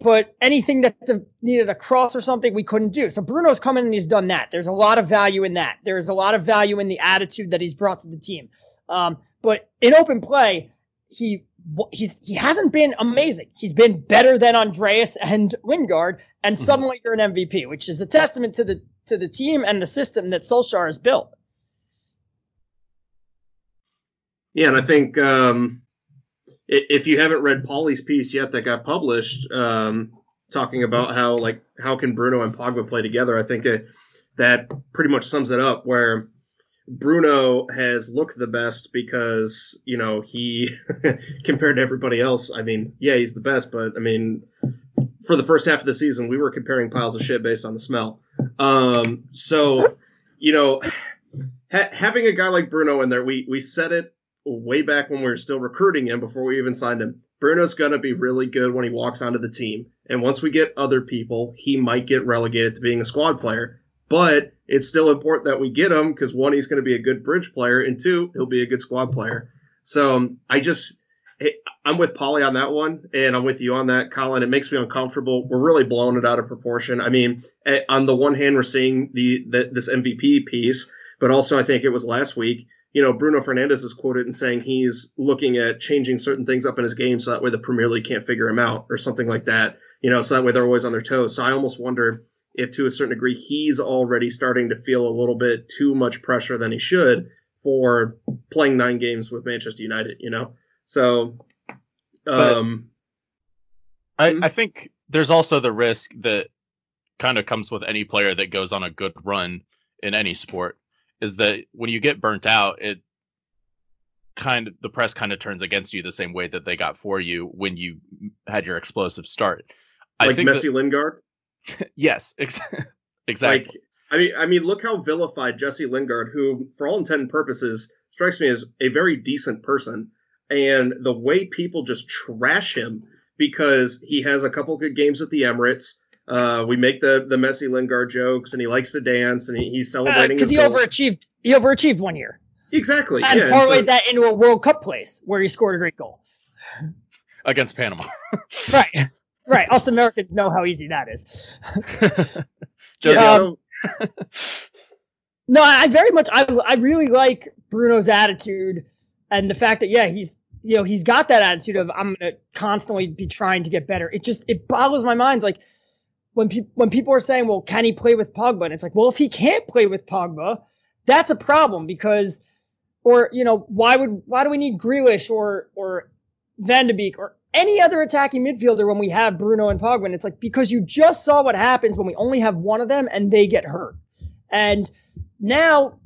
But anything that needed a cross or something, we couldn't do. So Bruno's come in and he's done that. There's a lot of value in that. There's a lot of value in the attitude that he's brought to the team. Um, but in open play, he he's he hasn't been amazing. He's been better than Andreas and Lingard, and mm-hmm. suddenly you're an MVP, which is a testament to the to the team and the system that Solskjaer has built. Yeah, and I think um, if you haven't read Paulie's piece yet that got published, um, talking about how like how can Bruno and Pogba play together, I think that that pretty much sums it up. Where Bruno has looked the best because you know he compared to everybody else. I mean, yeah, he's the best, but I mean, for the first half of the season, we were comparing piles of shit based on the smell. Um, so you know, ha- having a guy like Bruno in there, we we said it way back when we were still recruiting him before we even signed him. Bruno's going to be really good when he walks onto the team. And once we get other people, he might get relegated to being a squad player. But it's still important that we get him because one, he's going to be a good bridge player, and two, he'll be a good squad player. So um, I just, I'm with Paulie on that one, and I'm with you on that, Colin. It makes me uncomfortable. We're really blowing it out of proportion. I mean, eh, on the one hand, we're seeing the, the this MVP piece, but also I think it was last week you know, Bruno Fernandes is quoted in saying he's looking at changing certain things up in his game so that way the Premier League can't figure him out or something like that. You know, so that way they're always on their toes. So I almost wonder if to a certain degree he's already starting to feel a little bit too much pressure than he should for playing nine games with Manchester United, you know? So, um, I, hmm? I think there's also the risk that kind of comes with any player that goes on a good run in any sport is that when you get burnt out, it kind of the press kind of turns against you the same way that they got for you when you had your explosive start. Like I think Messi that, Lingard. yes, ex- exactly. Like, I mean, I mean, look how vilified Jesse Lingard, who, for all intent and purposes, strikes me as a very decent person, and the way people just trash him because he has a couple good games at the Emirates. Uh, we make the the Messi Lingard jokes, and he likes to dance, and he, he's celebrating because uh, he goals. overachieved. He overachieved one year. Exactly. And yeah, parlayed so, that into a World Cup place where he scored a great goal against Panama. right. Right. Us Americans know how easy that is. Just, um, no, I very much I I really like Bruno's attitude and the fact that yeah he's you know he's got that attitude of I'm gonna constantly be trying to get better. It just it boggles my mind like when people when people are saying, well, can he play with Pogba? And it's like, well, if he can't play with Pogba, that's a problem because, or you know, why would why do we need Grealish or or Van de Beek or any other attacking midfielder when we have Bruno and Pogba? And it's like because you just saw what happens when we only have one of them and they get hurt, and now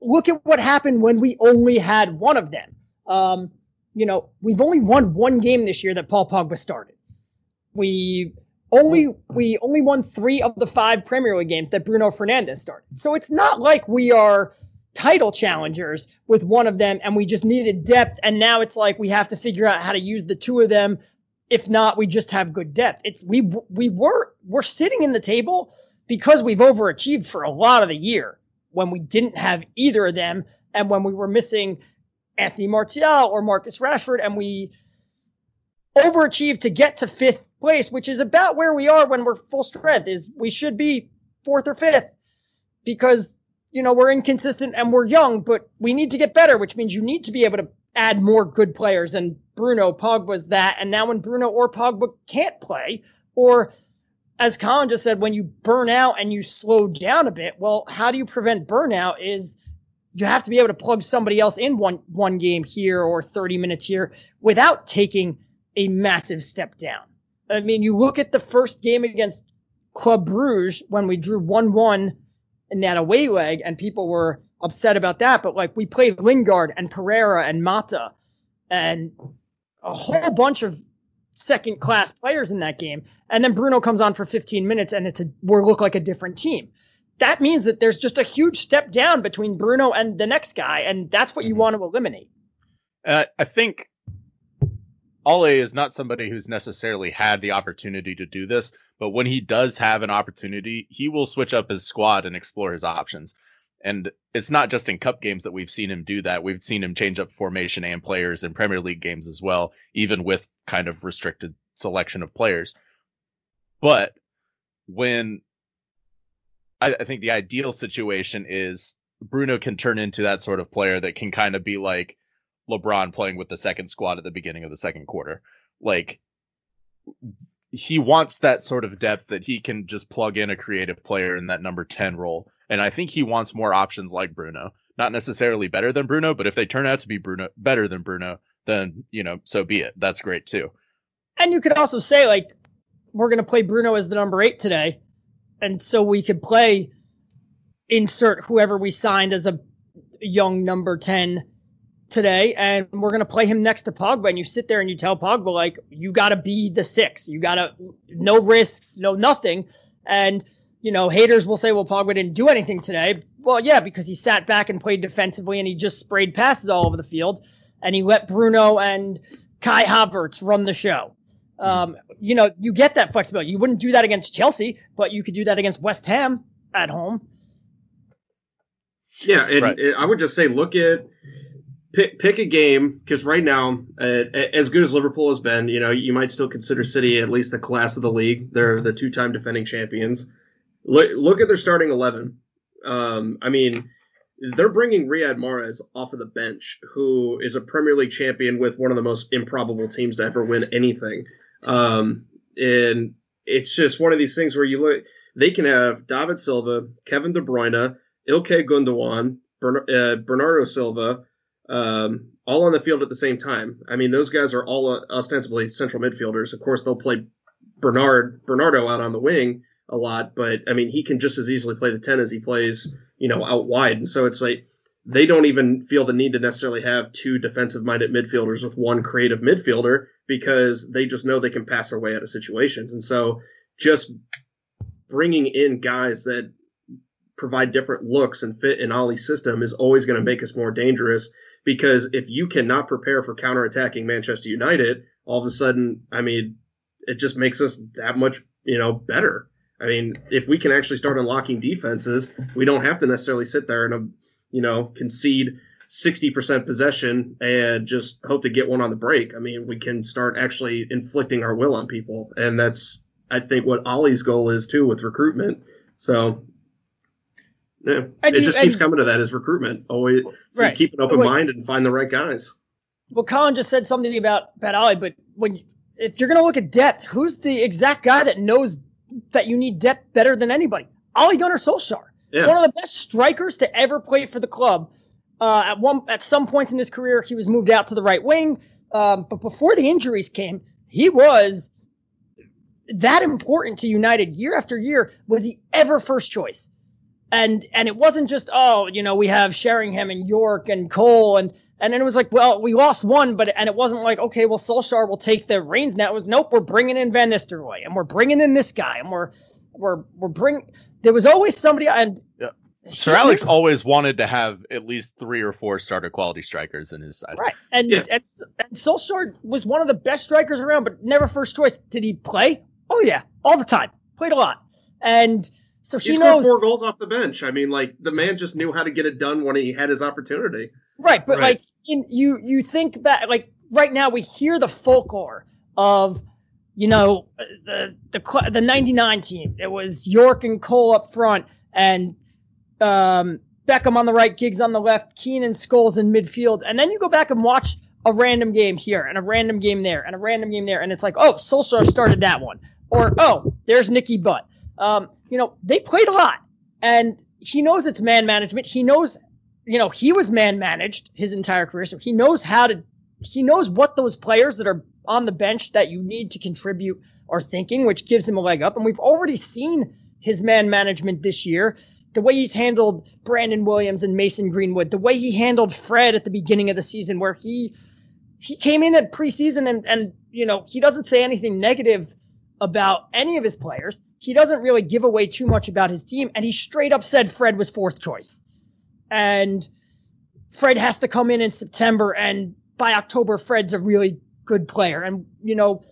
look at what happened when we only had one of them. Um, you know, we've only won one game this year that Paul Pogba started. We only we only won three of the five Premier League games that Bruno Fernandes started. So it's not like we are title challengers with one of them and we just needed depth and now it's like we have to figure out how to use the two of them. If not, we just have good depth. It's we we were we're sitting in the table because we've overachieved for a lot of the year when we didn't have either of them and when we were missing Anthony Martial or Marcus Rashford and we overachieved to get to fifth place, which is about where we are when we're full strength. Is we should be fourth or fifth because you know we're inconsistent and we're young, but we need to get better, which means you need to be able to add more good players. And Bruno Pogba's that. And now when Bruno or Pogba can't play, or as Colin just said, when you burn out and you slow down a bit, well, how do you prevent burnout? Is you have to be able to plug somebody else in one one game here or 30 minutes here without taking a massive step down. I mean, you look at the first game against Club Bruges when we drew 1-1 in that away leg and people were upset about that. But like we played Lingard and Pereira and Mata and a whole bunch of second class players in that game. And then Bruno comes on for 15 minutes and it's a, we look like a different team. That means that there's just a huge step down between Bruno and the next guy. And that's what you mm-hmm. want to eliminate. Uh, I think Ole is not somebody who's necessarily had the opportunity to do this, but when he does have an opportunity, he will switch up his squad and explore his options. And it's not just in cup games that we've seen him do that. We've seen him change up formation and players in Premier League games as well, even with kind of restricted selection of players. But when I, I think the ideal situation is Bruno can turn into that sort of player that can kind of be like LeBron playing with the second squad at the beginning of the second quarter. Like he wants that sort of depth that he can just plug in a creative player in that number 10 role. And I think he wants more options like Bruno. Not necessarily better than Bruno, but if they turn out to be Bruno better than Bruno, then, you know, so be it. That's great too. And you could also say like we're going to play Bruno as the number 8 today. And so we could play insert whoever we signed as a young number 10 today, and we're gonna play him next to Pogba. And you sit there and you tell Pogba like, you gotta be the six. You gotta no risks, no nothing. And you know, haters will say, well, Pogba didn't do anything today. Well, yeah, because he sat back and played defensively, and he just sprayed passes all over the field, and he let Bruno and Kai Havertz run the show. Um, you know, you get that flexibility. You wouldn't do that against Chelsea, but you could do that against West Ham at home. Yeah, and right. I would just say, look at pick pick a game because right now, uh, as good as Liverpool has been, you know, you might still consider City at least the class of the league. They're the two-time defending champions. Look look at their starting eleven. Um, I mean, they're bringing Riyad Mahrez off of the bench, who is a Premier League champion with one of the most improbable teams to ever win anything. Um, and it's just one of these things where you look, they can have David Silva, Kevin De Bruyne, Ilkay Gundogan, Bern- uh, Bernardo Silva, um, all on the field at the same time. I mean, those guys are all uh, ostensibly central midfielders. Of course, they'll play Bernard Bernardo out on the wing a lot, but I mean, he can just as easily play the 10 as he plays, you know, out wide. And so it's like they don't even feel the need to necessarily have two defensive minded midfielders with one creative midfielder because they just know they can pass their way out of situations. And so just bringing in guys that provide different looks and fit in Ole's system is always going to make us more dangerous because if you cannot prepare for counterattacking Manchester United, all of a sudden, I mean, it just makes us that much, you know, better. I mean, if we can actually start unlocking defenses, we don't have to necessarily sit there and, you know, concede 60% possession and just hope to get one on the break. I mean, we can start actually inflicting our will on people. And that's, I think, what Ollie's goal is too with recruitment. So yeah, and it you, just keeps coming to that as recruitment. Always so right. keep an open Wait, mind and find the right guys. Well, Colin just said something about about Ole, but when if you're going to look at depth, who's the exact guy that knows that you need depth better than anybody? Ole Gunnar Solskjaer, yeah. one of the best strikers to ever play for the club. Uh, at one at some points in his career, he was moved out to the right wing, um, but before the injuries came, he was that important to United year after year. Was he ever first choice? And and it wasn't just oh you know we have Sheringham and Yorke and Cole and and then it was like well we lost one but and it wasn't like okay well Solskjaer will take the reins now it was nope we're bringing in Van Nistelrooy and we're bringing in this guy and we're we're we're bring there was always somebody and yeah. Sir Alex always wanted to have at least three or four starter quality strikers in his side. Right, and yeah. and, and Solskjaer was one of the best strikers around, but never first choice. Did he play? Oh yeah, all the time. Played a lot, and so she he knows four goals off the bench. I mean, like the man just knew how to get it done when he had his opportunity. Right, but right. like in, you you think back like right now we hear the folklore of you know the the the 99 team. It was Yorke and Cole up front and um, Beckham on the right, Giggs on the left, Keane and Scholes in midfield. And then you go back and watch a random game here and a random game there and a random game there and it's like, "Oh, Solskjaer started that one." Or, "Oh, there's Nicky Butt." Um, you know, they played a lot and he knows it's man management. He knows, you know, he was man managed his entire career. So he knows how to, he knows what those players that are on the bench that you need to contribute are thinking, which gives him a leg up. And we've already seen his man management this year. The way he's handled Brandon Williams and Mason Greenwood, the way he handled Fred at the beginning of the season, where he he came in at preseason and and you know he doesn't say anything negative about any of his players. He doesn't really give away too much about his team, and he straight up said Fred was fourth choice. And Fred has to come in in September, and by October, Fred's a really good player. And you know,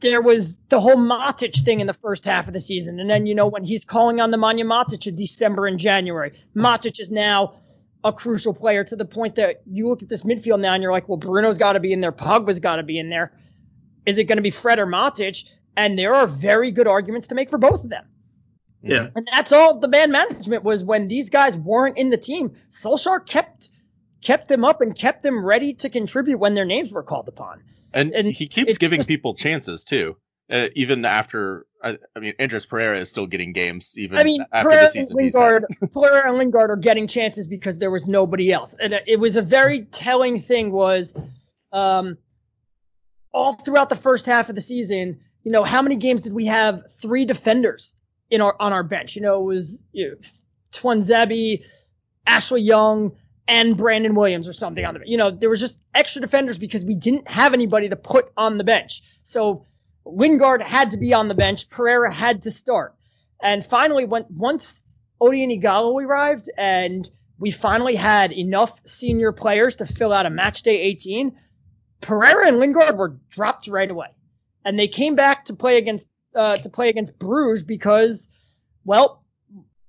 there was the whole Matic thing in the first half of the season, and then you know when he's calling on Nemanja Matic in December and January, Matic is now a crucial player to the point that you look at this midfield now and you're like, well, Bruno's got to be in there, Pogba's got to be in there. Is it going to be Fred or Matic? And there are very good arguments to make for both of them. Yeah. And that's all the man management was when these guys weren't in the team. Solskjaer kept kept them up and kept them ready to contribute when their names were called upon. And, And he keeps giving just- people chances too. Uh, even after, I, I mean, Andreas Pereira is still getting games even I mean, after Pereira the and season. he's. Lingard, Pereira and Lingard are getting chances because there was nobody else, and it it was a very telling thing. Was um, all throughout the first half of the season, you know, how many games did we have three defenders in our on our bench? You know, it was you know, Tuanzebe, Ashley Young, and Brandon Williams or something on the you know there was just extra defenders because we didn't have anybody to put on the bench. So Lingard had to be on the bench. Pereira had to start. And finally, when once Odion Ighalo arrived and we finally had enough senior players to fill out a match day 18, Pereira and Lingard were dropped right away. And they came back to play against uh, to play against Bruges because, well,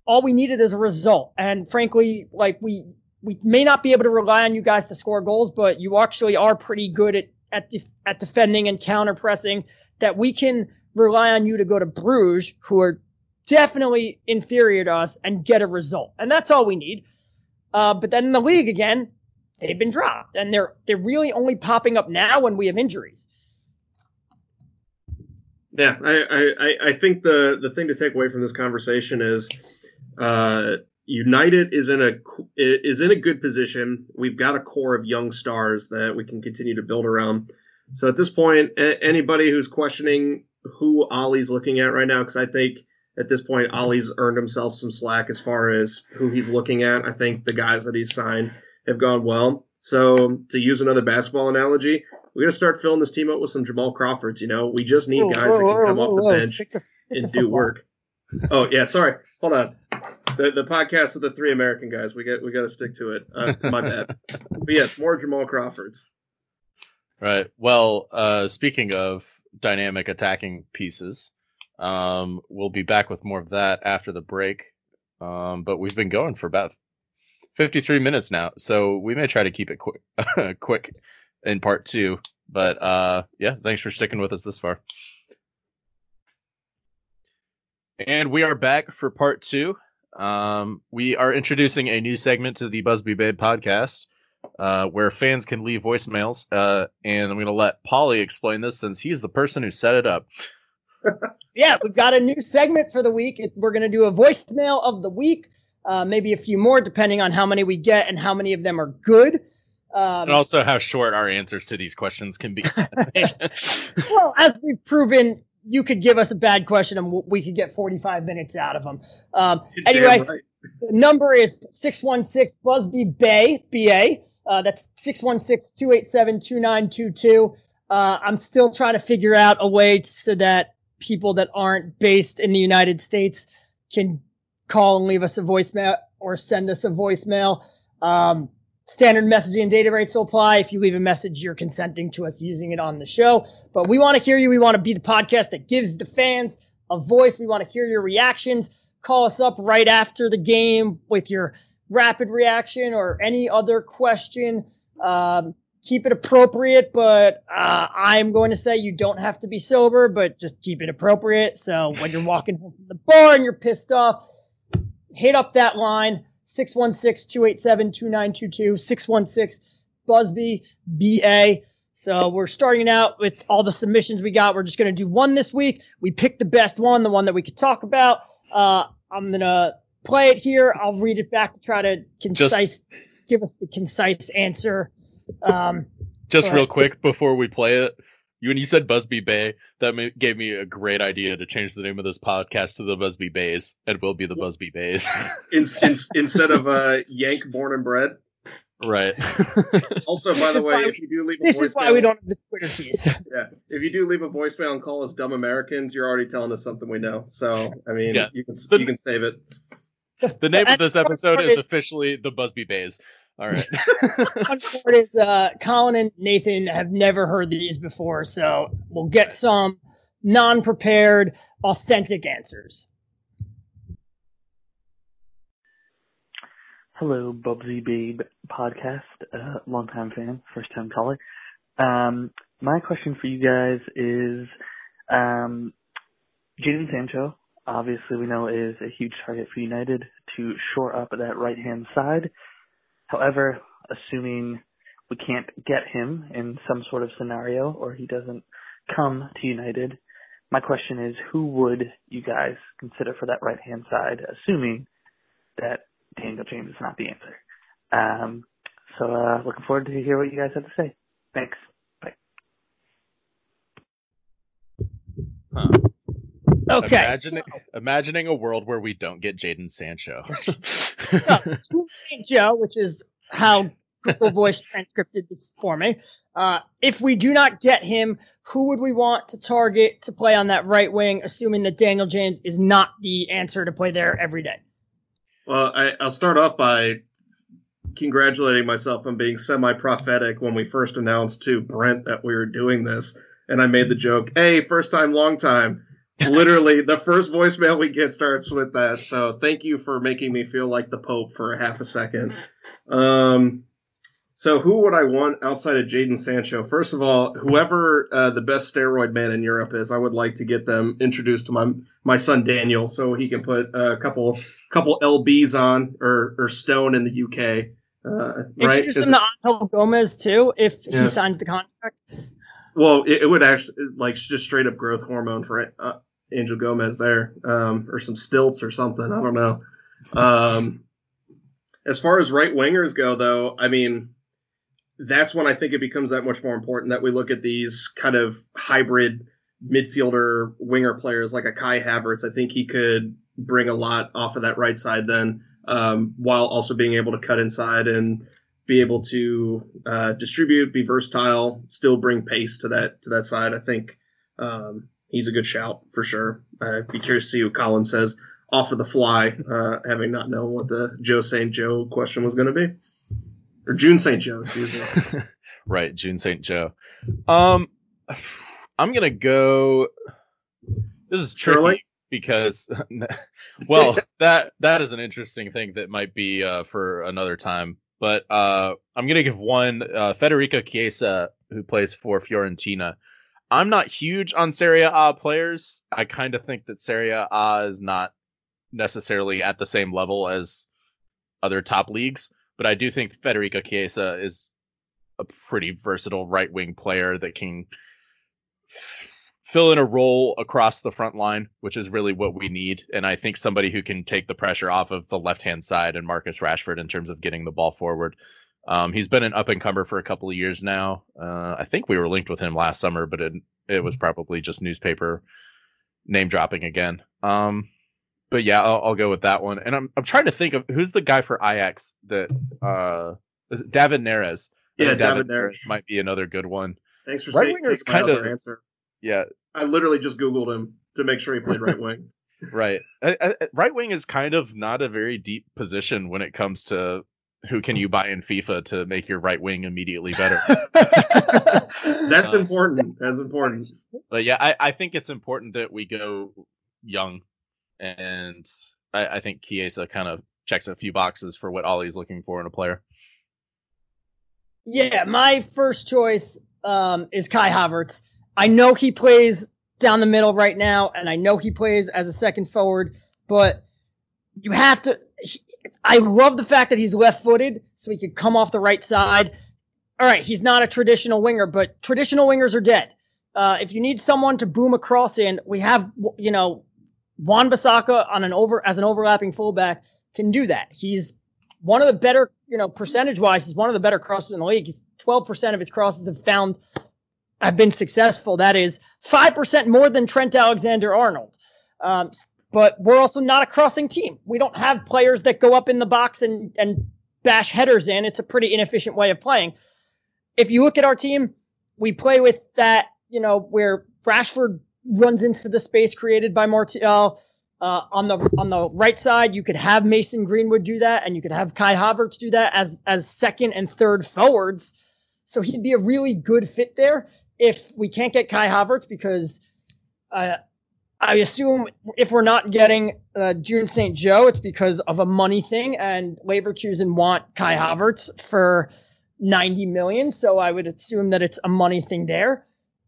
all we needed is a result. And frankly, like we we may not be able to rely on you guys to score goals, but you actually are pretty good at at def- at defending and counter pressing. That we can rely on you to go to Bruges, who are definitely inferior to us, and get a result. And that's all we need. Uh, but then in the league again, they've been dropped, and they're they're really only popping up now when we have injuries. Yeah, I, I, I- think the the thing to take away from this conversation is uh, United is in a is in a good position. We've got a core of young stars that we can continue to build around. So at this point, a- anybody who's questioning who Ollie's looking at right now, because I think at this point Ollie's earned himself some slack as far as who he's looking at. I think the guys that he's signed have gone well. So to use another basketball analogy, we got to start filling this team up with some Jamal Crawfords. You know, we just need guys that can come off the bench Stick to- stick and do work. Oh yeah, sorry. Hold on. The the podcast with the three American guys. We get we got to stick to it. Uh, my bad. But yes, more Jamal Crawfords. Right. Well, uh, speaking of dynamic attacking pieces, um, we'll be back with more of that after the break. Um, but we've been going for about 53 minutes now, so we may try to keep it quick, quick in part two. But uh, yeah, thanks for sticking with us this far. And we are back for part two. Um, we are introducing a new segment to the Busby Babe podcast uh, where fans can leave voicemails. Uh, and I'm going to let Polly explain this since he's the person who set it up. yeah, we've got a new segment for the week. We're going to do a voicemail of the week, uh, maybe a few more depending on how many we get and how many of them are good. Um, And also how short our answers to these questions can be. well, as we've proven, you could give us a bad question and we could get 45 minutes out of them. Um, anyway, right. the number is 616 Busby Bay, BA. Uh, that's 616-287-2922. Uh, I'm still trying to figure out a way so that people that aren't based in the United States can call and leave us a voicemail or send us a voicemail. Um, standard messaging and data rates will apply. If you leave a message, you're consenting to us using it on the show. But we want to hear you. We want to be the podcast that gives the fans a voice. We want to hear your reactions. Call us up right after the game with your rapid reaction or any other question. Um, keep it appropriate, but uh, I'm going to say you don't have to be sober, but just keep it appropriate. So when you're walking home from the bar and you're pissed off, hit up that line 616-287-2922 616 Busby BA. So we're starting out with all the submissions we got. We're just going to do one this week. We picked the best one, the one that we could talk about. Uh, I'm going to play it here. I'll read it back to try to concise, give us the concise answer. Um, Just real quick before we play it, you when you said Busby Bay, that ma- gave me a great idea to change the name of this podcast to the Busby Baes, and we'll be the Busby Baes. In, in, instead of uh, Yank born and bred. right. Also, by the way, why if you do leave a This voicemail, is why we don't have the Twitter keys. Yeah, if you do leave a voicemail and call us dumb Americans, you're already telling us something we know. So, I mean, Yeah. you can The- you can save it. the name of this episode is officially the Busby Baes. All right. Fun is uh, Colin and Nathan have never heard these before, so we'll get some non-prepared, authentic answers. Hello, Bubsy Babe podcast, uh, longtime fan, first time caller. Um, my question for you guys is, um, Jadon Sancho, obviously we know is a huge target for United to shore up that right hand side. However, assuming we can't get him in some sort of scenario or he doesn't come to United, my question is who would you guys consider for that right hand side, assuming that Daniel James is not the answer. Um, so uh, looking forward to hear what you guys have to say. Thanks. Bye. Huh. Okay. Imagining, imagining a world where we don't get Jadon Sancho. so, St. Joe, which is how Google Voice transcripted this for me. Uh, if we do not get him, who would we want to target to play on that right wing, assuming that Daniel James is not the answer to play there every day? Well, I, I'll start off by congratulating myself on being semi-prophetic when we first announced to Brent that we were doing this, and I made the joke, "Hey, first time, long time." Literally, the first voicemail we get starts with that. So thank you for making me feel like the Pope for a half a second. Um, so who would I want outside of Jadon Sancho? First of all, whoever uh, the best steroid man in Europe is, I would like to get them introduced to my my son Daniel, so he can put a couple couple lbs on or or stone in the UK. Uh, right? Introduce him it- to Angel Gomes too, if Yeah. he signs the contract. well, it, it would actually like just straight up growth hormone for uh, Angel Gomes there, um, or some stilts or something. I don't know. Um, as far as right wingers go, though, I mean, that's when I think it becomes that much more important that we look at these kind of hybrid midfielder winger players like a Kai Havertz. I think he could bring a lot off of that right side then, um, while also being able to cut inside and be able to uh, distribute, be versatile, still bring pace to that to that side. I think um, he's a good shout for sure. I'd be curious to see what Colin says off of the fly, uh, having not known what the Joe St. Joe question was going to be, or June St. Joe, excuse me. right, June St. Joe. Um, I'm gonna go. This is tricky Sterling? because, well, that that is an interesting thing that might be uh, for another time. But uh, I'm gonna give one uh, Federico Chiesa, who plays for Fiorentina. I'm not huge on Serie A players. I kind of think that Serie A is not necessarily at the same level as other top leagues, but I do think Federico Chiesa is a pretty versatile right wing player that can fill in a role across the front line, which is really what we need. And I think somebody who can take the pressure off of the left hand side and Marcus Rashford in terms of getting the ball forward. Um, he's been an up and comer for a couple of years now. Uh, I think we were linked with him last summer, but it, it was probably just newspaper name dropping again. Um, but yeah, I'll, I'll go with that one. And I'm I'm trying to think of who's the guy for Ajax that uh is it David Neres? Yeah, think David Neres. might be another good one. Thanks for Right winger's kind other of- answer. Yeah, I literally just Googled him to make sure he played right wing. right. I, I, right wing is kind of not a very deep position when it comes to who can you buy in FIFA to make your right wing immediately better. That's Uh, important. That's important. but yeah, I, I think it's important that we go young, and I, I think Chiesa kind of checks a few boxes for what Ollie's looking for in a player. Yeah, my first choice um, is Kai Havertz. I know he plays down the middle right now, and I know he plays as a second forward, but you have to. he- I love the fact that he's left-footed, so he could come off the right side. All right, he's not a traditional winger, but traditional wingers are dead. Uh, if you need someone to boom a cross in, we have, you know, Wan-Bissaka on an over as an overlapping fullback can do that. He's one of the better, you know, percentage wise, he's one of the better crosses in the league. He's 12% of his crosses have found have been successful. That is 5% more than Trent Alexander Arnold. Um, but we're also not a crossing team. We don't have players that go up in the box and, and bash headers in. It's a pretty inefficient way of playing. If you look at our team, we play with that, you know, where Rashford runs into the space created by Martial. Uh, on the on the right side, you could have Mason Greenwood do that, and you could have Kai Havertz do that as as second and third forwards. So he'd be a really good fit there. If we can't get Kai Havertz because uh, I assume if we're not getting uh, Jadon Sancho, it's because of a money thing, and Leverkusen want Kai Havertz for 90 million. So I would assume that it's a money thing there.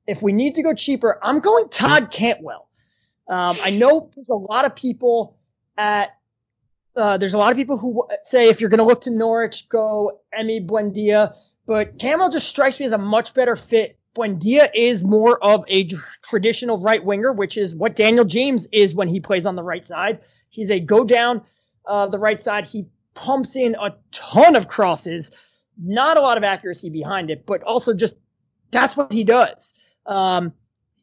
If we need to go cheaper, I'm going Todd Cantwell. Um, I know there's a lot of people at uh, there's a lot of people who say if you're going to look to Norwich, go Emi Buendia, but Cantwell just strikes me as a much better fit Buendia is more of a traditional right winger, which is what Daniel James is when he plays on the right side. He's a go down uh, the right side. He pumps in a ton of crosses, not a lot of accuracy behind it, but also just that's what he does. Um,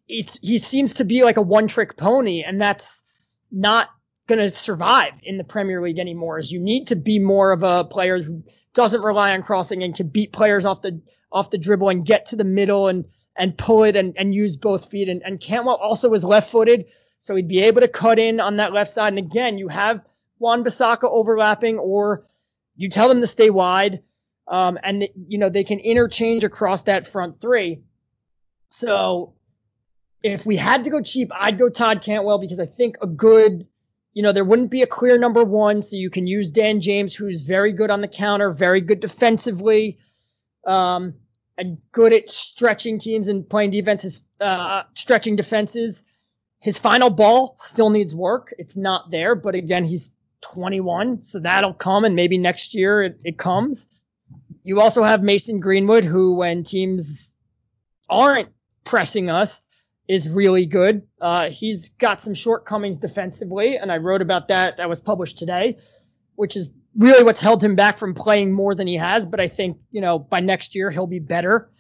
it's he seems to be like a one trick pony, and that's not going to survive in the Premier League anymore. Is you need to be more of a player who doesn't rely on crossing and can beat players off the off the dribble and get to the middle and and pull it and, and use both feet. And, and Cantwell also is left footed, so he'd be able to cut in on that left side. And again, you have Wan-Bissaka overlapping, or you tell them to stay wide, um, and you know they can interchange across that front three. So if we had to go cheap, I'd go Todd Cantwell because I think a good you know, there wouldn't be a clear number one, so you can use Dan James, who's very good on the counter, very good defensively, um, and good at stretching teams and playing defenses, uh, stretching defenses. His final ball still needs work. It's not there, but again, he's 21, so that'll come, and maybe next year it, it comes. You also have Mason Greenwood, who, when teams aren't pressing us, is really good. Uh, he's got some shortcomings defensively, and I wrote about that. That was published today, which is really what's held him back from playing more than he has. But I think, you know, by next year, he'll be better.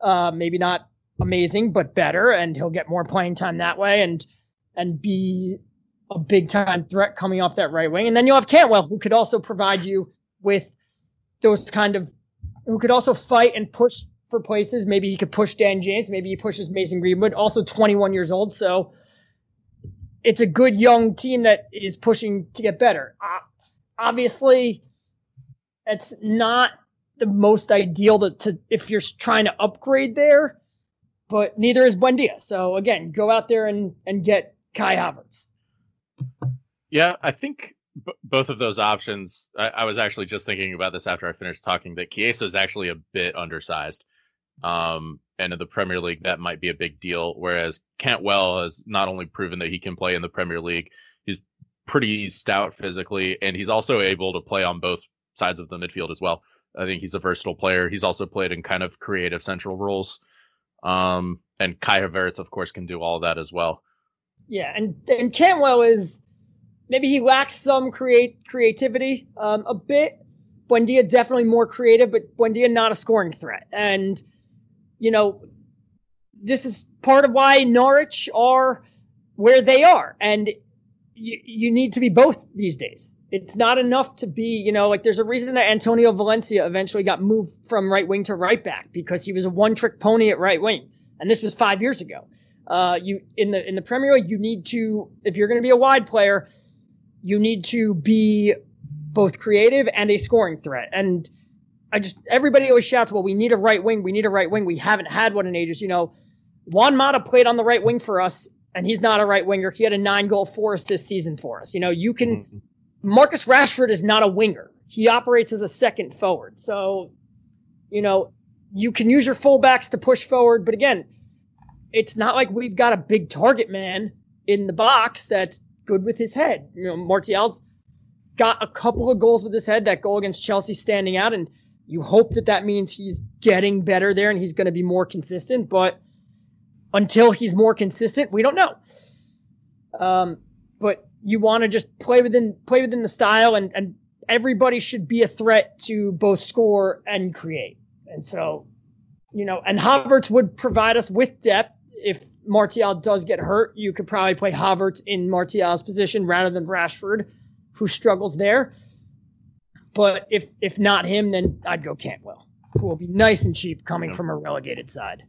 Uh, maybe not amazing, but better, and he'll get more playing time that way and, and be a big time threat coming off that right wing. And then you'll have Cantwell, who could also provide you with those kind of, who could also fight and push for places. Maybe he could push Dan James. Maybe he pushes Mason Greenwood, also 21 years old. So it's a good young team that is pushing to get better. Uh, obviously, it's not the most ideal to, to, if you're trying to upgrade there, but neither is Buendia. So again, go out there and, and get Kai Havertz. Yeah, I think b- both of those options. I, I, was actually just thinking about this after I finished talking that Chiesa is actually a bit undersized. Um, and in the Premier League, that might be a big deal. Whereas Cantwell has not only proven that he can play in the Premier League, he's pretty stout physically, and he's also able to play on both sides of the midfield as well. I think he's a versatile player. He's also played in kind of creative central roles. Um, and Kai Havertz, of course, can do all that as well. Yeah, and and Cantwell is maybe he lacks some create creativity um, a bit. Buendia definitely more creative, but Buendia not a scoring threat. And you know, this is part of why Norwich are where they are. And you, you need to be both these days. It's not enough to be, you know, like there's a reason that Antonio Valencia eventually got moved from right wing to right back because he was a one trick pony at right wing. And this was five years ago. Uh, you in the in the Premier League, you need to if you're going to be a wide player, you need to be both creative and a scoring threat. And I just everybody always shouts, "Well, we need a right wing. We need a right wing. We haven't had one in ages." You know, Juan Mata played on the right wing for us, and he's not a right winger. He had a nine goal, for us this season for us. You know, you can. Mm-hmm. Marcus Rashford is not a winger. He operates as a second forward. So, you know, you can use your fullbacks to push forward, but again, it's not like we've got a big target man in the box that's good with his head. You know, Martial's got a couple of goals with his head. That goal against Chelsea standing out, and you hope that that means he's getting better there and he's going to be more consistent, but until he's more consistent, we don't know. Um, but you want to just play within play within the style and and everybody should be a threat to both score and create. And so, you know, and Havertz would provide us with depth. If Martial does get hurt, you could probably play Havertz in Martial's position rather than Rashford, who struggles there. But if if not him, then I'd go Cantwell, who will be nice and cheap coming from a relegated side.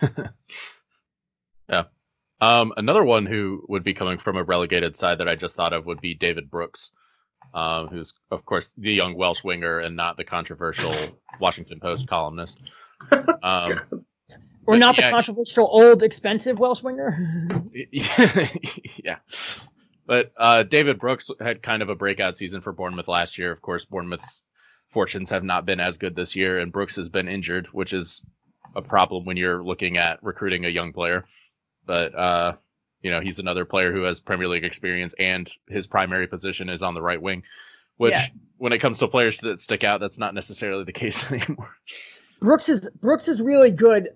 yeah. Um, another one who would be coming from a relegated side that I just thought of would be David Brooks, um, who's of course the young Welsh winger and not the controversial Washington Post columnist. Um, or not yeah, the controversial old expensive Welsh winger. yeah. But uh, David Brooks had kind of a breakout season for Bournemouth last year. Of course, Bournemouth's fortunes have not been as good this year, and Brooks has been injured, which is a problem when you're looking at recruiting a young player but uh, you know he's another player who has Premier League experience and his primary position is on the right wing, which yeah. when it comes to players that stick out, that's not necessarily the case anymore. Brooks is Brooks is really good.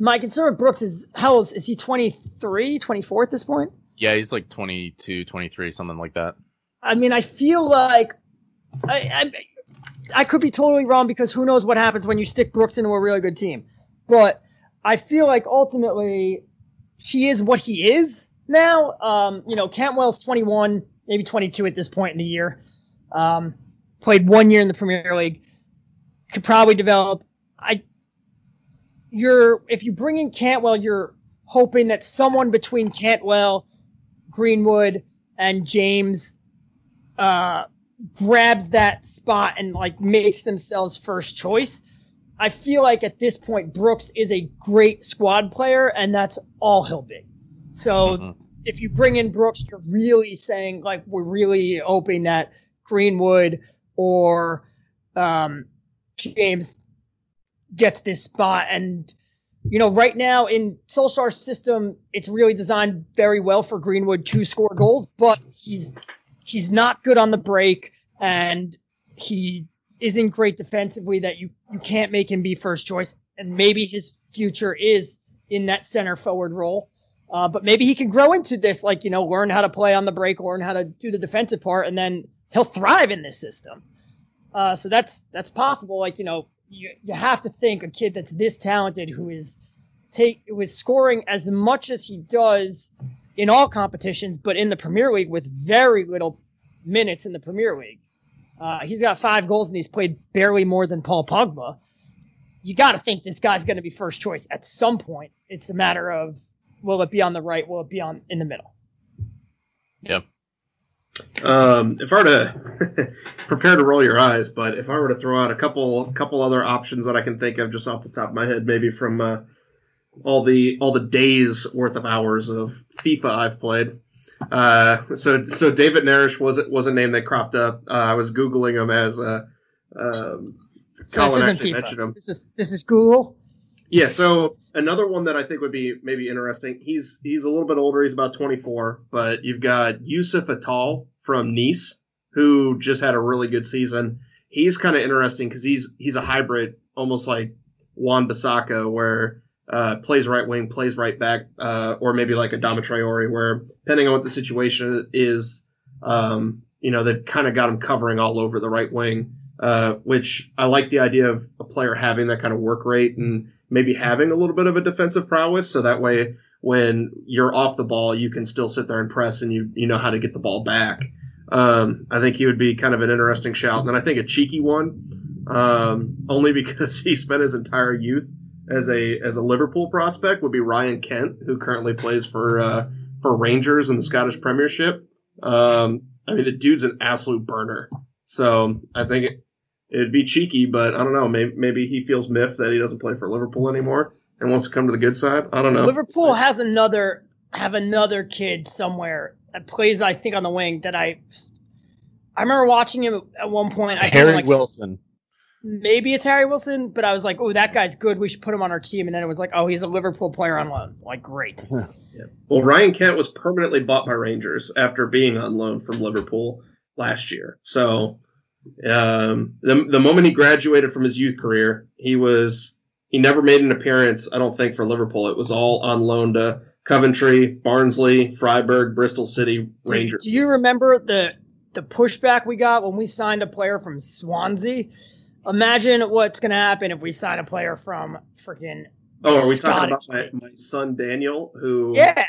My concern with Brooks is how old is he 23, 24 at this point? Yeah, he's like 22, 23, something like that. I mean, I feel like I, I I could be totally wrong because who knows what happens when you stick Brooks into a really good team. But I feel like ultimately he is what he is now. Um, you know, Cantwell's 21, maybe 22 at this point in the year. Um, played one year in the Premier League. Could probably develop. I, you're if you bring in Cantwell, you're hoping that someone between Cantwell, Greenwood, and James, uh, grabs that spot and like makes themselves first choice. I feel like at this point Brooks is a great squad player, and that's all he'll be. So mm-hmm. if you bring in Brooks, you're really saying like we're really hoping that Greenwood or um, James gets this spot. And you know, right now in Solskjaer's system, it's really designed very well for Greenwood to score goals, but he's he's not good on the break, and he isn't great defensively that you, you can't make him be first choice. And maybe his future is in that center forward role. Uh, but maybe he can grow into this, like, you know, learn how to play on the break, learn how to do the defensive part, and then he'll thrive in this system. Uh, so that's, that's possible. Like, you know, you, you have to think a kid that's this talented who is take, is scoring as much as he does in all competitions, but in the Premier League with very little minutes in the Premier League. Uh, he's got five goals and he's played barely more than Paul Pogba. You got to think this guy's going to be first choice at some point. It's a matter of will it be on the right, will it be on in the middle. Yeah. Um, if I were to prepare to roll your eyes, but if I were to throw out a couple couple other options that I can think of just off the top of my head, maybe from uh, all the all the days worth of hours of FIFA I've played. Uh, so so David Neres was was a name that cropped up. Uh, I was googling him as a. Uh, um, so Colin this isn't mentioned him. This is this is Google. Yeah. So another one that I think would be maybe interesting. He's he's a little bit older. He's about 24, but you've got Youcef Atal from Nice, who just had a really good season. He's kind of interesting because he's he's a hybrid, almost like Wan-Bissaka, where uh, plays right wing, plays right back, uh, or maybe like a Adama Traore, where depending on what the situation is, um, you know, they've kind of got him covering all over the right wing, uh, which I like the idea of a player having that kind of work rate and maybe having a little bit of a defensive prowess, so that way when you're off the ball, you can still sit there and press and you you know how to get the ball back. Um, I think he would be kind of an interesting shout, and then I think a cheeky one, um, only because he spent his entire youth as a as a Liverpool prospect would be Ryan Kent, who currently plays for uh, for Rangers in the Scottish Premiership. Um, I mean, the dude's an absolute burner. So I think it, it'd be cheeky, but I don't know. Maybe maybe he feels miffed that he doesn't play for Liverpool anymore and wants to come to the good side. I don't know. Liverpool has another have another kid somewhere that plays, I think, on the wing that I I remember watching him at one point. I Harry like, Wilson maybe it's Harry Wilson, but I was like, oh, that guy's good. We should put him on our team. And then it was like, oh, he's a Liverpool player on loan. Like, great. yeah. Well, Ryan Kent was permanently bought by Rangers after being on loan from Liverpool last year. So um, the the moment he graduated from his youth career, he was he never made an appearance. I don't think for Liverpool. It was all on loan to Coventry, Barnsley, Freiburg, Bristol City, Rangers. Do, do you remember the the pushback we got when we signed a player from Swansea. Imagine what's gonna happen if we sign a player from freaking Oh, are we Scottish talking about my, my son Daniel, who? Yeah.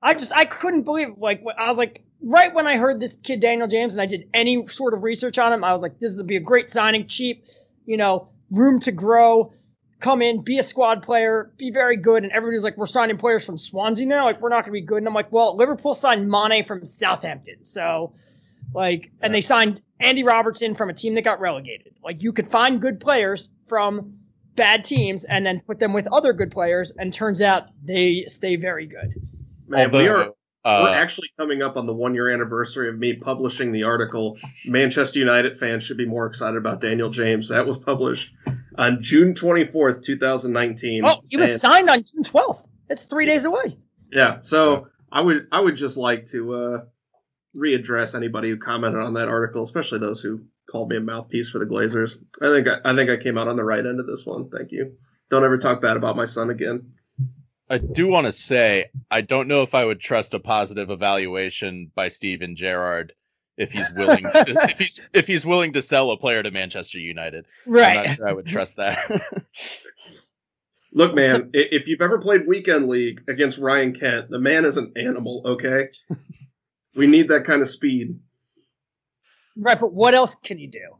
I just I couldn't believe like I was like right when I heard this kid Daniel James and I did any sort of research on him, I was like this would be a great signing, cheap, you know, room to grow, come in, be a squad player, be very good. And everybody's like, we're signing players from Swansea now, like we're not gonna be good. And I'm like, well, Liverpool signed Mane from Southampton, so like, and they signed Andy Robertson from a team that got relegated. Like you could find good players from bad teams and then put them with other good players, and turns out they stay very good. Man, we are uh, we're actually coming up on the one year anniversary of me publishing the article. Manchester United fans should be more excited about Daniel James. That was published on June 24th, 2019. Oh, he was And- signed on June 12th. It's three days away. Yeah, so I would I would just like to uh, readdress anybody who commented on that article, especially those who called me a mouthpiece for the Glazers. I think I, I think I came out on the right end of this one. Thank you. Don't ever talk bad about my son again. I do want to say I don't know if I would trust a positive evaluation by Steven Gerrard if he's willing to, if he's if he's willing to sell a player to Manchester United. I'm not sure I would trust that. Look, man, i if you've ever played weekend league against Ryan Kent, the man is an animal. Okay, we need that kind of speed. Right, but what else can you do?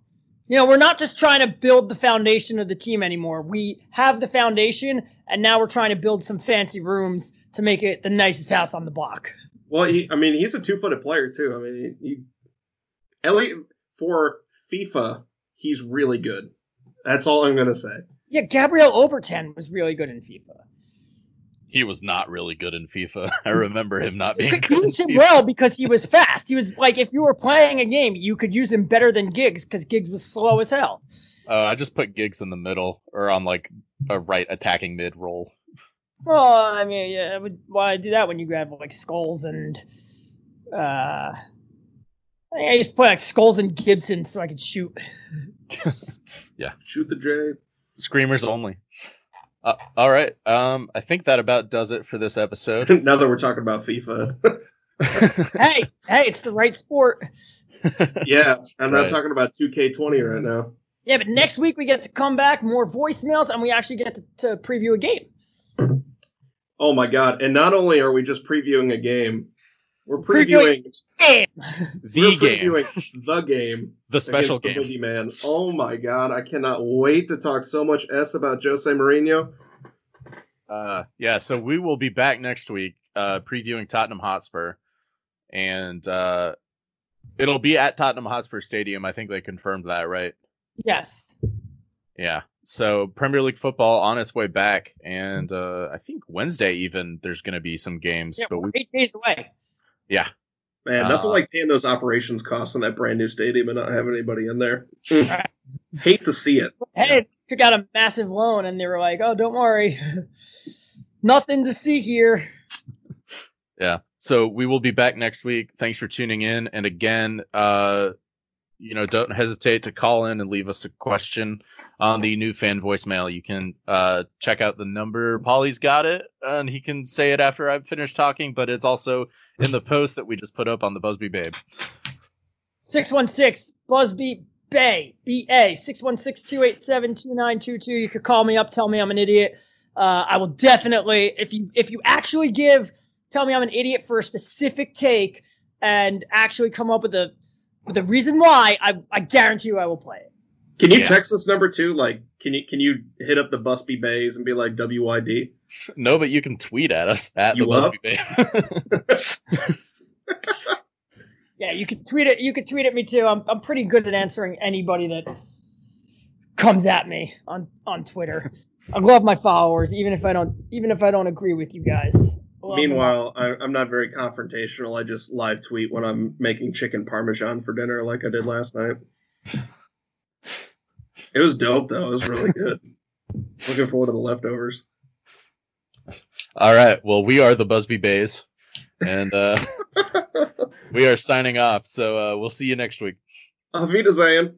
You know, we're not just trying to build the foundation of the team anymore. We have the foundation, and now we're trying to build some fancy rooms to make it the nicest house on the block. Well, he, I mean, he's a two-footed player too. I mean, he, he Elliot for FIFA, he's really good. That's all I'm gonna say. Yeah, Gabriel Obertan was really good in FIFA. he was not really good in FIFA. I remember him not being You good could in use him FIFA. well because he was fast. He was like, if you were playing a game, you could use him better than Giggs because Giggs was slow as hell. Uh, I just put Giggs in the middle or on like a right attacking mid role. Well, I mean, yeah, would, why do that when you grab like Scholes and uh, I used to play like Scholes and Gibson so I could shoot. Yeah. Shoot the J. Screamers only. Uh, all right. Um, I think that about does it for this episode. now that we're talking about FIFA. hey, hey, it's the right sport. yeah, I'm not Right. talking about 2K20 right now. Yeah, but next week we get to come back, more voicemails, and we actually get to, to preview a game. Oh my god! And not only are we just previewing a game, we're Previewing- previewing the we're game, previewing the game. the special against game. the Boogeyman. Oh my god! I cannot wait to talk so much s about Jose Mourinho. Uh, yeah, so we will be back next week, uh, previewing Tottenham Hotspur, and uh, it'll be at Tottenham Hotspur Stadium. I think they confirmed that, right? Yes. Yeah. So Premier League football on its way back, and uh, I think Wednesday even there's going to be some games. Yeah, but we're we, eight days away. Yeah, Man, nothing Uh, like paying those operations costs in that brand new stadium and not having anybody in there. Right. Hate to see it. Hey, took out a massive loan, and they were like, "Oh, don't worry, nothing to see here." yeah. So we will be back next week. Thanks for tuning in, and again, uh, you know, don't hesitate to call in and leave us a question on the new fan voicemail. You can uh, check out the number. Polly's got it, and he can say it after I've finished talking. But it's also in the post that we just put up on the Busby Babe. Six one six Busby Bay B A six one six two eight seven two nine two two. You could call me up, tell me I'm an idiot. Uh, I will definitely if you if you actually give tell me I'm an idiot for a specific take and actually come up with a with a reason why I I guarantee you I will play it. Can you Yeah. text us number two? Like, can you can you hit up the Busby Baes and be like WYD? No, but you can tweet at us at You the up? Busby Babe. Yeah, you could tweet it. You could tweet at me too. I'm I'm pretty good at answering anybody that comes at me on on Twitter. I love my followers, even if I don't even if I don't agree with you guys. I love. Meanwhile, I, I'm not very confrontational. I just live tweet when I'm making chicken parmesan for dinner, like I did last night. It was dope though. It was really good. Looking forward to the leftovers. All right. Well, we are the Busby Baes, and uh, we are signing off. So uh, we'll see you next week. Auf Wiedersehen.